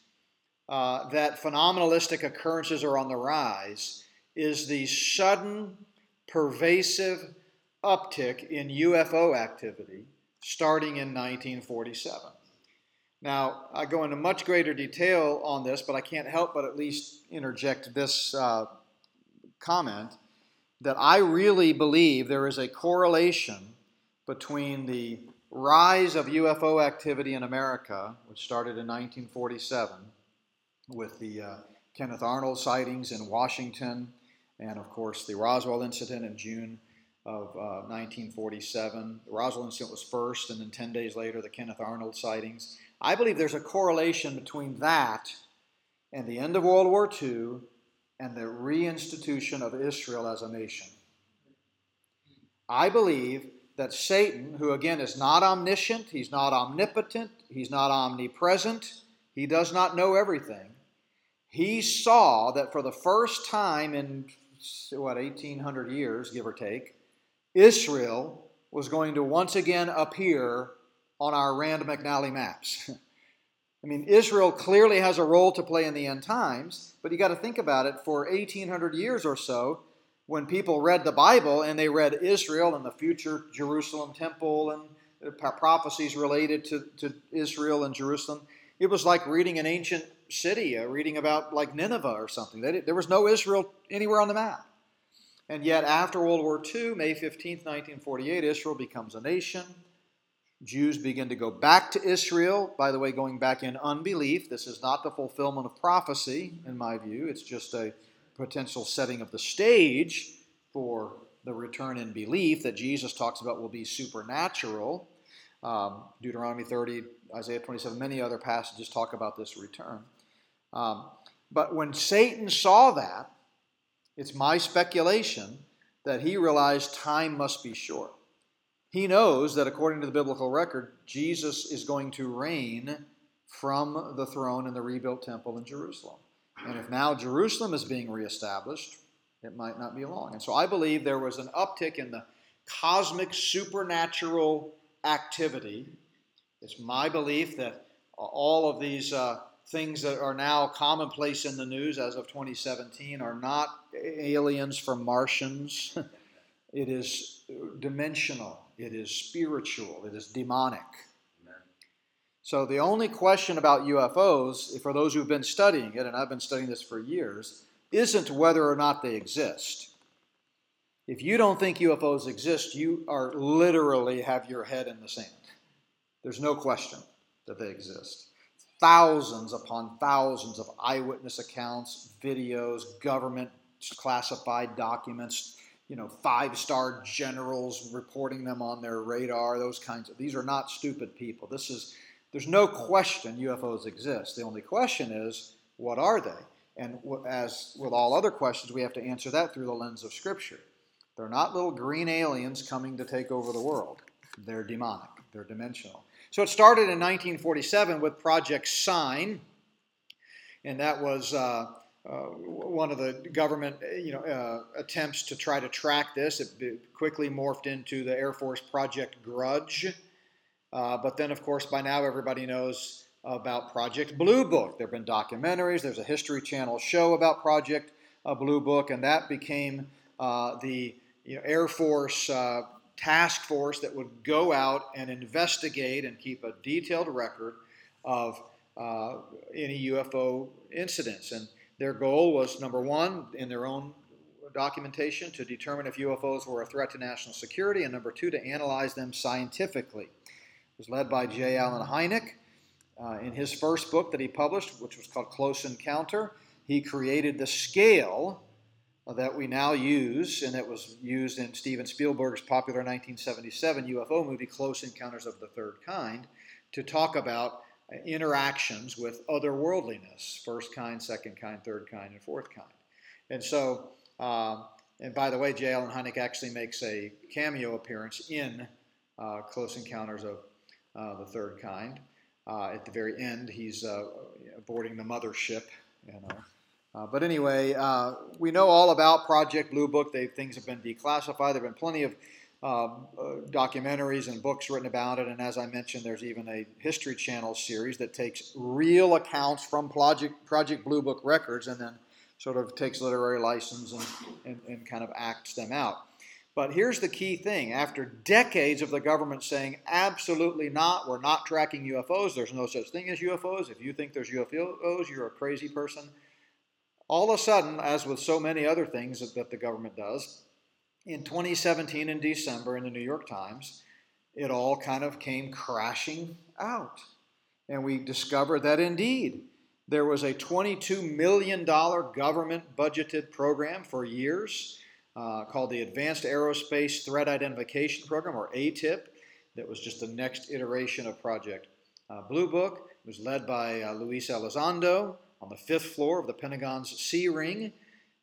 uh, that phenomenalistic occurrences are on the rise is the sudden, pervasive uptick in UFO activity starting in 1947. Now, I go into much greater detail on this, but I can't help but at least interject this uh, comment that I really believe there is a correlation between the rise of UFO activity in America, which started in 1947 with the uh, Kenneth Arnold sightings in Washington, and of course the Roswell incident in June of uh, 1947. The Roswell incident was first, and then 10 days later, the Kenneth Arnold sightings. I believe there's a correlation between that and the end of World War II and the reinstitution of Israel as a nation. I believe that Satan, who again is not omniscient, he's not omnipotent, he's not omnipresent, he does not know everything, he saw that for the first time in what 1800 years give or take Israel was going to once again appear on our Rand McNally maps. I mean, Israel clearly has a role to play in the end times, but you got to think about it for 1800 years or so, when people read the Bible and they read Israel and the future Jerusalem temple and prophecies related to, to Israel and Jerusalem, it was like reading an ancient city, uh, reading about like Nineveh or something. there was no Israel anywhere on the map. And yet, after World War II, May 15, 1948, Israel becomes a nation. Jews begin to go back to Israel. By the way, going back in unbelief. This is not the fulfillment of prophecy, in my view. It's just a potential setting of the stage for the return in belief that Jesus talks about will be supernatural. Um, Deuteronomy 30, Isaiah 27, many other passages talk about this return. Um, but when Satan saw that, it's my speculation that he realized time must be short. He knows that according to the biblical record, Jesus is going to reign from the throne in the rebuilt temple in Jerusalem. And if now Jerusalem is being reestablished, it might not be long. And so I believe there was an uptick in the cosmic supernatural activity. It's my belief that all of these uh, things that are now commonplace in the news as of 2017 are not aliens from Martians. it is dimensional, it is spiritual, it is demonic. So the only question about UFOs, for those who've been studying it, and I've been studying this for years, isn't whether or not they exist. If you don't think UFOs exist, you are literally have your head in the sand. There's no question that they exist. Thousands upon thousands of eyewitness accounts, videos, government classified documents, you know, five-star generals reporting them on their radar, those kinds of these are not stupid people. This is there's no question UFOs exist. The only question is, what are they? And as with all other questions, we have to answer that through the lens of Scripture. They're not little green aliens coming to take over the world. They're demonic, they're dimensional. So it started in 1947 with Project Sign, and that was uh, uh, one of the government you know, uh, attempts to try to track this. It quickly morphed into the Air Force Project Grudge. Uh, but then, of course, by now everybody knows about Project Blue Book. There have been documentaries, there's a History Channel show about Project uh, Blue Book, and that became uh, the you know, Air Force task force that would go out and investigate and keep a detailed record of uh, any UFO incidents. And their goal was number one, in their own documentation, to determine if UFOs were a threat to national security, and number two, to analyze them scientifically. Was led by J. Allen Hynek. Uh, in his first book that he published, which was called Close Encounter, he created the scale that we now use, and that was used in Steven Spielberg's popular 1977 UFO movie, Close Encounters of the Third Kind, to talk about interactions with otherworldliness first kind, second kind, third kind, and fourth kind. And so, uh, and by the way, J. Allen Hynek actually makes a cameo appearance in uh, Close Encounters of uh, the Third Kind. Uh, at the very end, he's uh, boarding the mothership, you know. Uh, but anyway, we know all about Project Blue Book. They, things have been declassified. There have been plenty of um, uh, documentaries and books written about it. And as I mentioned, there's even a History Channel series that takes real accounts from Project, Project Blue Book records and then sort of takes literary license and, and, and kind of acts them out. But here's the key thing after decades of the government saying, absolutely not, we're not tracking UFOs, there's no such thing as UFOs. If you think there's UFOs, you're a crazy person. All of a sudden, as with so many other things that, that the government does, in 2017 in December in the New York Times, it all kind of came crashing out. And we discovered that indeed there was a $22 million government budgeted program for years uh, called the Advanced Aerospace Threat Identification Program, or ATIP, that was just the next iteration of Project uh, Blue Book. It was led by uh, Luis Elizondo on the fifth floor of the Pentagon's C Ring,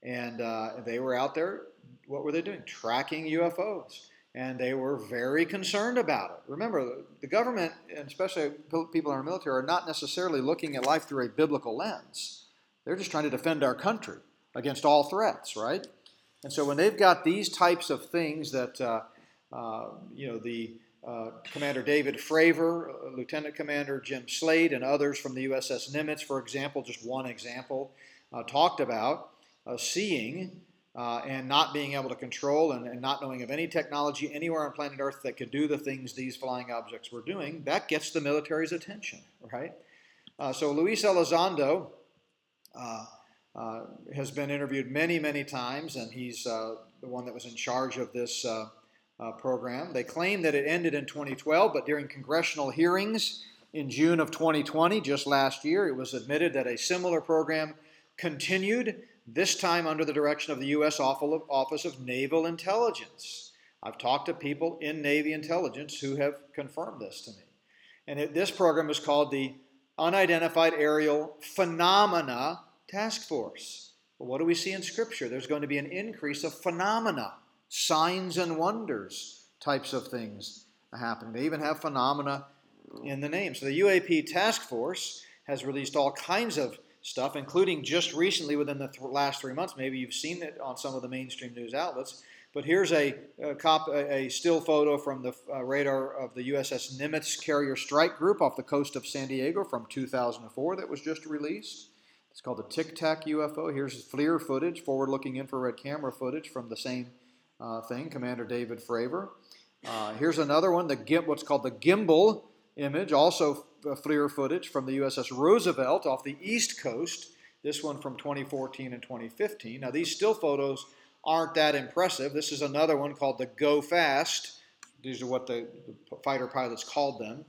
and uh, they were out there. What were they doing? Tracking UFOs. And they were very concerned about it. Remember, the government, and especially people in our military, are not necessarily looking at life through a biblical lens. They're just trying to defend our country against all threats, right? And so when they've got these types of things that, uh, uh, you know, the uh, Commander David Fravor, uh, Lieutenant Commander Jim Slaight, and others from the USS Nimitz, for example, just one example, uh, talked about uh, seeing and not being able to control and, and, not knowing of any technology anywhere on planet Earth that could do the things these flying objects were doing. That gets the military's attention, right? so Luis Elizondo uh, has been interviewed many, many times, and he's uh, the one that was in charge of this uh, uh, program. They claim that it ended in 2012, but during congressional hearings in June of 2020, just last year, it was admitted that a similar program continued, this time under the direction of the U.S. Office of Naval Intelligence. I've talked to people in Navy intelligence who have confirmed this to me. And it, this program is called the Unidentified Aerial Phenomena Task Force. What do we see in Scripture? There's going to be an increase of phenomena, signs and wonders types of things happening. They even have phenomena in the name. So the UAP Task Force has released all kinds of stuff, including just recently within the th- last three months. Maybe you've seen it on some of the mainstream news outlets. But here's a, a, cop, a still photo from the uh, radar of the USS Nimitz Carrier Strike Group off the coast of San Diego from 2004 that was just released. It's called the Tic Tac UFO. Here's FLIR footage, forward looking infrared camera footage from the same uh, thing, Commander David Fravor. Uh, here's another one, the what's called the gimbal image, also FLIR footage from the USS Roosevelt off the East Coast. This one from 2014 and 2015. Now, these still photos aren't that impressive. This is another one called the Go Fast. These are what the, the fighter pilots called them,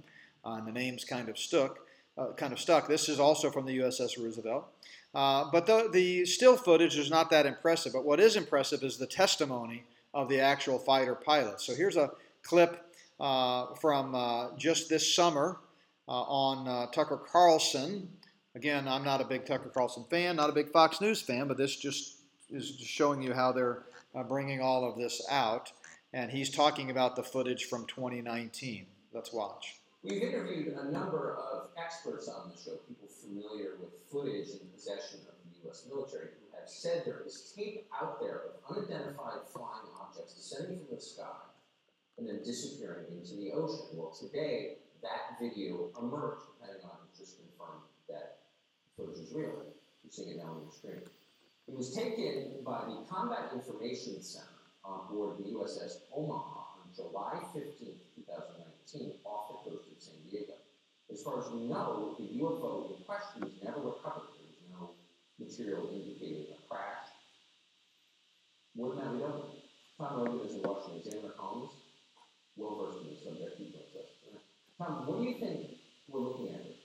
uh, and the names kind of stuck. Uh, kind of stuck. This is also from the USS Roosevelt. Uh, but the, the still footage is not that impressive. But what is impressive is the testimony of the actual fighter pilots. So here's a clip uh, from uh, just this summer uh, on Tucker Carlson. Again, I'm not a big Tucker Carlson fan, not a big Fox News fan, but this just is showing you how they're uh, bringing all of this out. And he's talking about the footage from 2019. Let's watch. We've interviewed a number of experts on the show, people familiar with footage in possession of the U.S. military, who have said there is tape out there of unidentified flying objects descending from the sky and then disappearing into the ocean. Well, today, that video emerged. Pentagon just confirmed that footage is real. You're seeing it now on the screen. It was taken by the Combat Information Center on board the USS Omaha on July 15, 2019, off the coast. As far as we know, the UFO in question was never recovered. There was no material indicating a crash. More than that, we don't. Tom Rogan is a Washington Examiner columnist, well versed in the subject. He knows that. Tom, what do you think we're looking at here?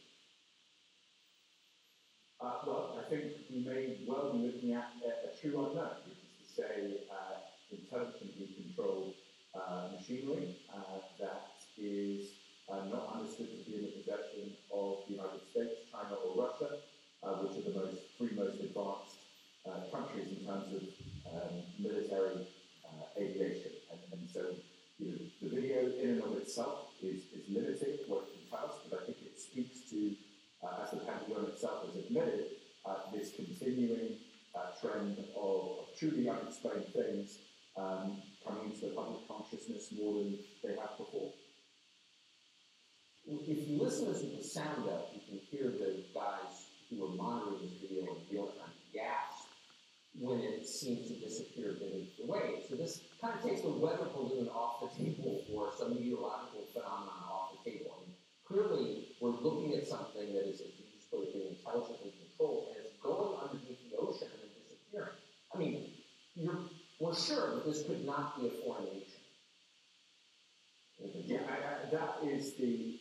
Uh, well, I think we may well be looking at a, a true unknown, which is to say, uh, intelligently controlled uh, machinery uh, that is uh, not understood to be in the possession of the United States, China, or Russia, uh, which are the most three most advanced countries in terms of um, military aviation. And, and so, you know, the video in and of itself is, is limited what it can tell us, but I think it speaks to uh, as the Pentagon itself has admitted, uh, this continuing uh, trend of, truly unexplained things um, coming into the public consciousness more than they have before. If you listen to the sound up, you can hear the guys who were monitoring this video in real time gasp when it seems to disappear beneath the waves. So this kind of takes the weather balloon off the table or some meteorological phenomenon off the table. I mean, clearly we're looking at something that is, put it, being intelligently controlled and it's going underneath the ocean and disappearing. I mean, we're sure that this could not be a foreign nation. Yeah, I, I, that is the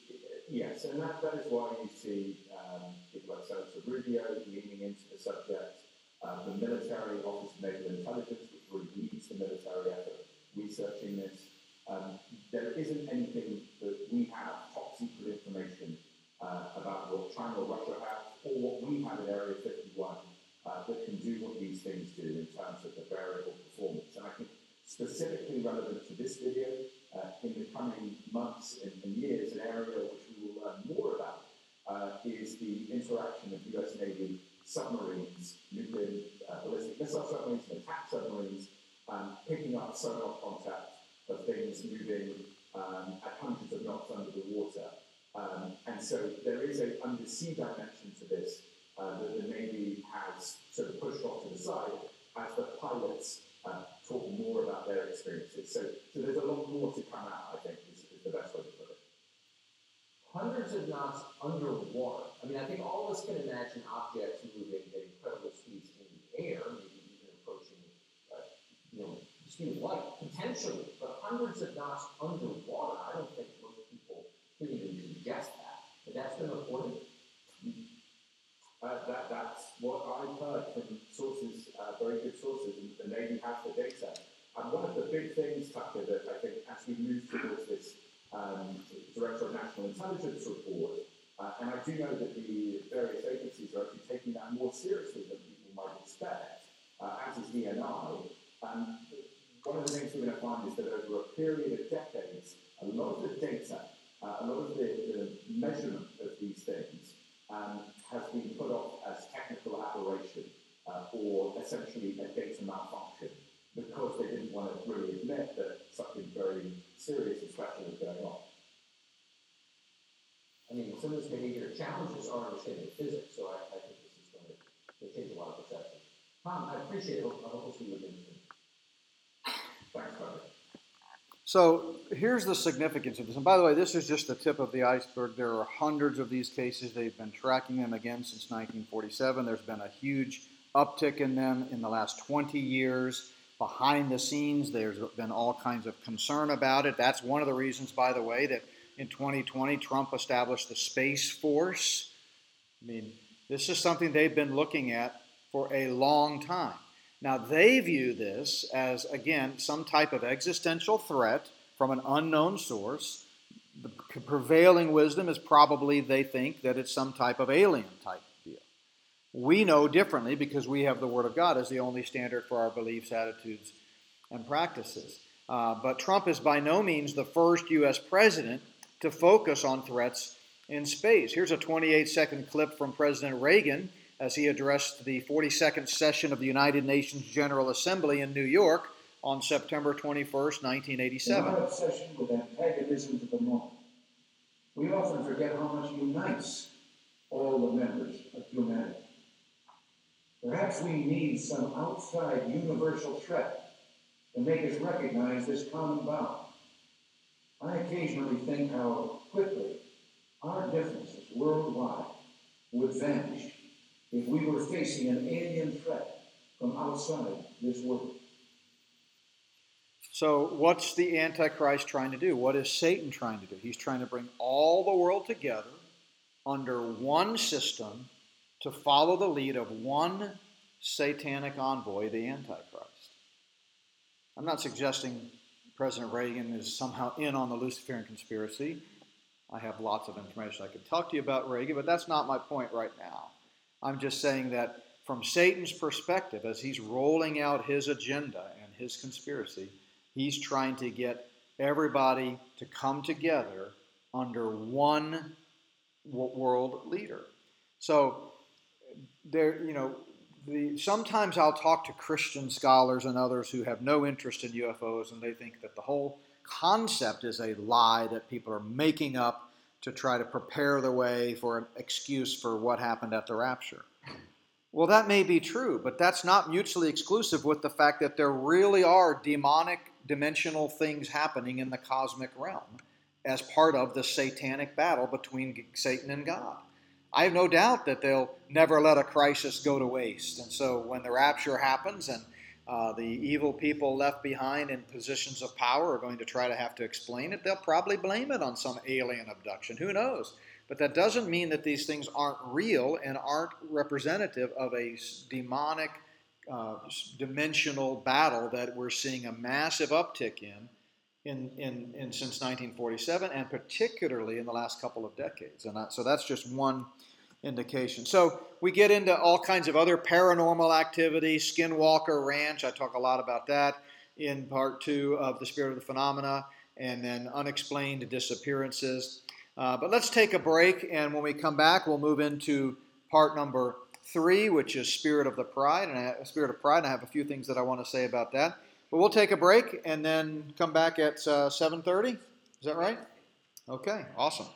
yes, and that, that is why you see um, people like Senator Rubio leaning into the subject. Uh, the military Office of Naval Intelligence, which really leads the military effort researching this. Um, there isn't anything that we have top secret information uh, about what China or Russia have, or what we have in Area 51 uh, that can do what these things do in terms of the variable performance. And I think specifically relevant to this video, uh, in the coming months and, and, years, an area which we will learn more about uh, is the interaction of US Navy submarines, nuclear uh, ballistic missile submarines, and attack submarines, um, picking up sonar contact of things moving um, at hundreds of knots under the water. Um, and so there is an undersea dimension to this uh, that the Navy has sort of pushed off to the side as the pilots uh, talk more about their experiences. So, so there's a lot more to come out, I think, is, is the best way to put it. Hundreds of knots underwater. I mean, I think all of us can imagine objects moving at incredible speeds in the air, maybe even approaching, uh, you know, speed of light, potentially, but hundreds of knots underwater. I don't think most people can even guess that. But that's been reported. Uh, that, that's what I've heard from sources, uh, very good sources, and the Navy has the data. And one of the big things, Tucker, that I think as we move this um, Director of National Intelligence report, uh, and I do know that the various agencies are actually taking that more seriously than people might expect, uh, as is DNI. Um, one of the things we're going to find is that over a period of decades, a lot of the data, uh, a lot of the, the measurement of these things um, has been put off as technical aberration uh, or essentially a data malfunction because they didn't want to really admit that something very serious and special was going on. I mean, some of this behavior challenges our understanding of physics, so I, I think this is going to, to change a lot of perception. Tom, I appreciate it. I hope we'll see you again soon. Thanks, Tucker. So here's the significance of this. And by the way, this is just the tip of the iceberg. There are hundreds of these cases. They've been tracking them again since 1947. There's been a huge uptick in them in the last 20 years. Behind the scenes, there's been all kinds of concern about it. That's one of the reasons, by the way, that in 2020 Trump established the Space Force. I mean, this is something they've been looking at for a long time. Now, they view this as, again, some type of existential threat from an unknown source. The prevailing wisdom is probably they think that it's some type of alien type deal. We know differently because we have the Word of God as the only standard for our beliefs, attitudes, and practices. Uh, but Trump is by no means the first U.S. president to focus on threats in space. Here's a 28 second clip from President Reagan as he addressed the 42nd session of the United Nations General Assembly in New York on September 21, 1987. Our obsession with antagonism to the moment, we often forget how much unites all the members of humanity. Perhaps we need some outside universal threat to make us recognize this common bond. I occasionally think how quickly our differences worldwide would vanish if we were facing an alien threat from outside this world. So, what's the Antichrist trying to do? What is Satan trying to do? He's trying to bring all the world together under one system to follow the lead of one satanic envoy, the Antichrist. I'm not suggesting President Reagan is somehow in on the Luciferian conspiracy. I have lots of information I could talk to you about Reagan, but that's not my point right now. I'm just saying that from Satan's perspective, as he's rolling out his agenda and his conspiracy, he's trying to get everybody to come together under one world leader. So there, you know, the, sometimes I'll talk to Christian scholars and others who have no interest in UFOs, and they think that the whole concept is a lie that people are making up to try to prepare the way for an excuse for what happened at the rapture. Well, that may be true, but that's not mutually exclusive with the fact that there really are demonic, dimensional things happening in the cosmic realm as part of the satanic battle between Satan and God. I have no doubt that they'll never let a crisis go to waste. And so when the rapture happens and uh, the evil people left behind in positions of power are going to try to have to explain it, they'll probably blame it on some alien abduction. Who knows? But that doesn't mean that these things aren't real and aren't representative of a demonic, uh, dimensional battle that we're seeing a massive uptick in in, in, in since 1947, and particularly in the last couple of decades. And that, so that's just one indication. So we get into all kinds of other paranormal activity, Skinwalker Ranch. I talk a lot about that in part two of the Spirit of the Phenomena, and then unexplained disappearances. Uh, but let's take a break, and when we come back, we'll move into part number three, which is Spirit of the Pride, and I, Spirit of Pride. And I have a few things that I want to say about that. But we'll take a break and then come back at uh, 7:30. Is that right? Okay, awesome.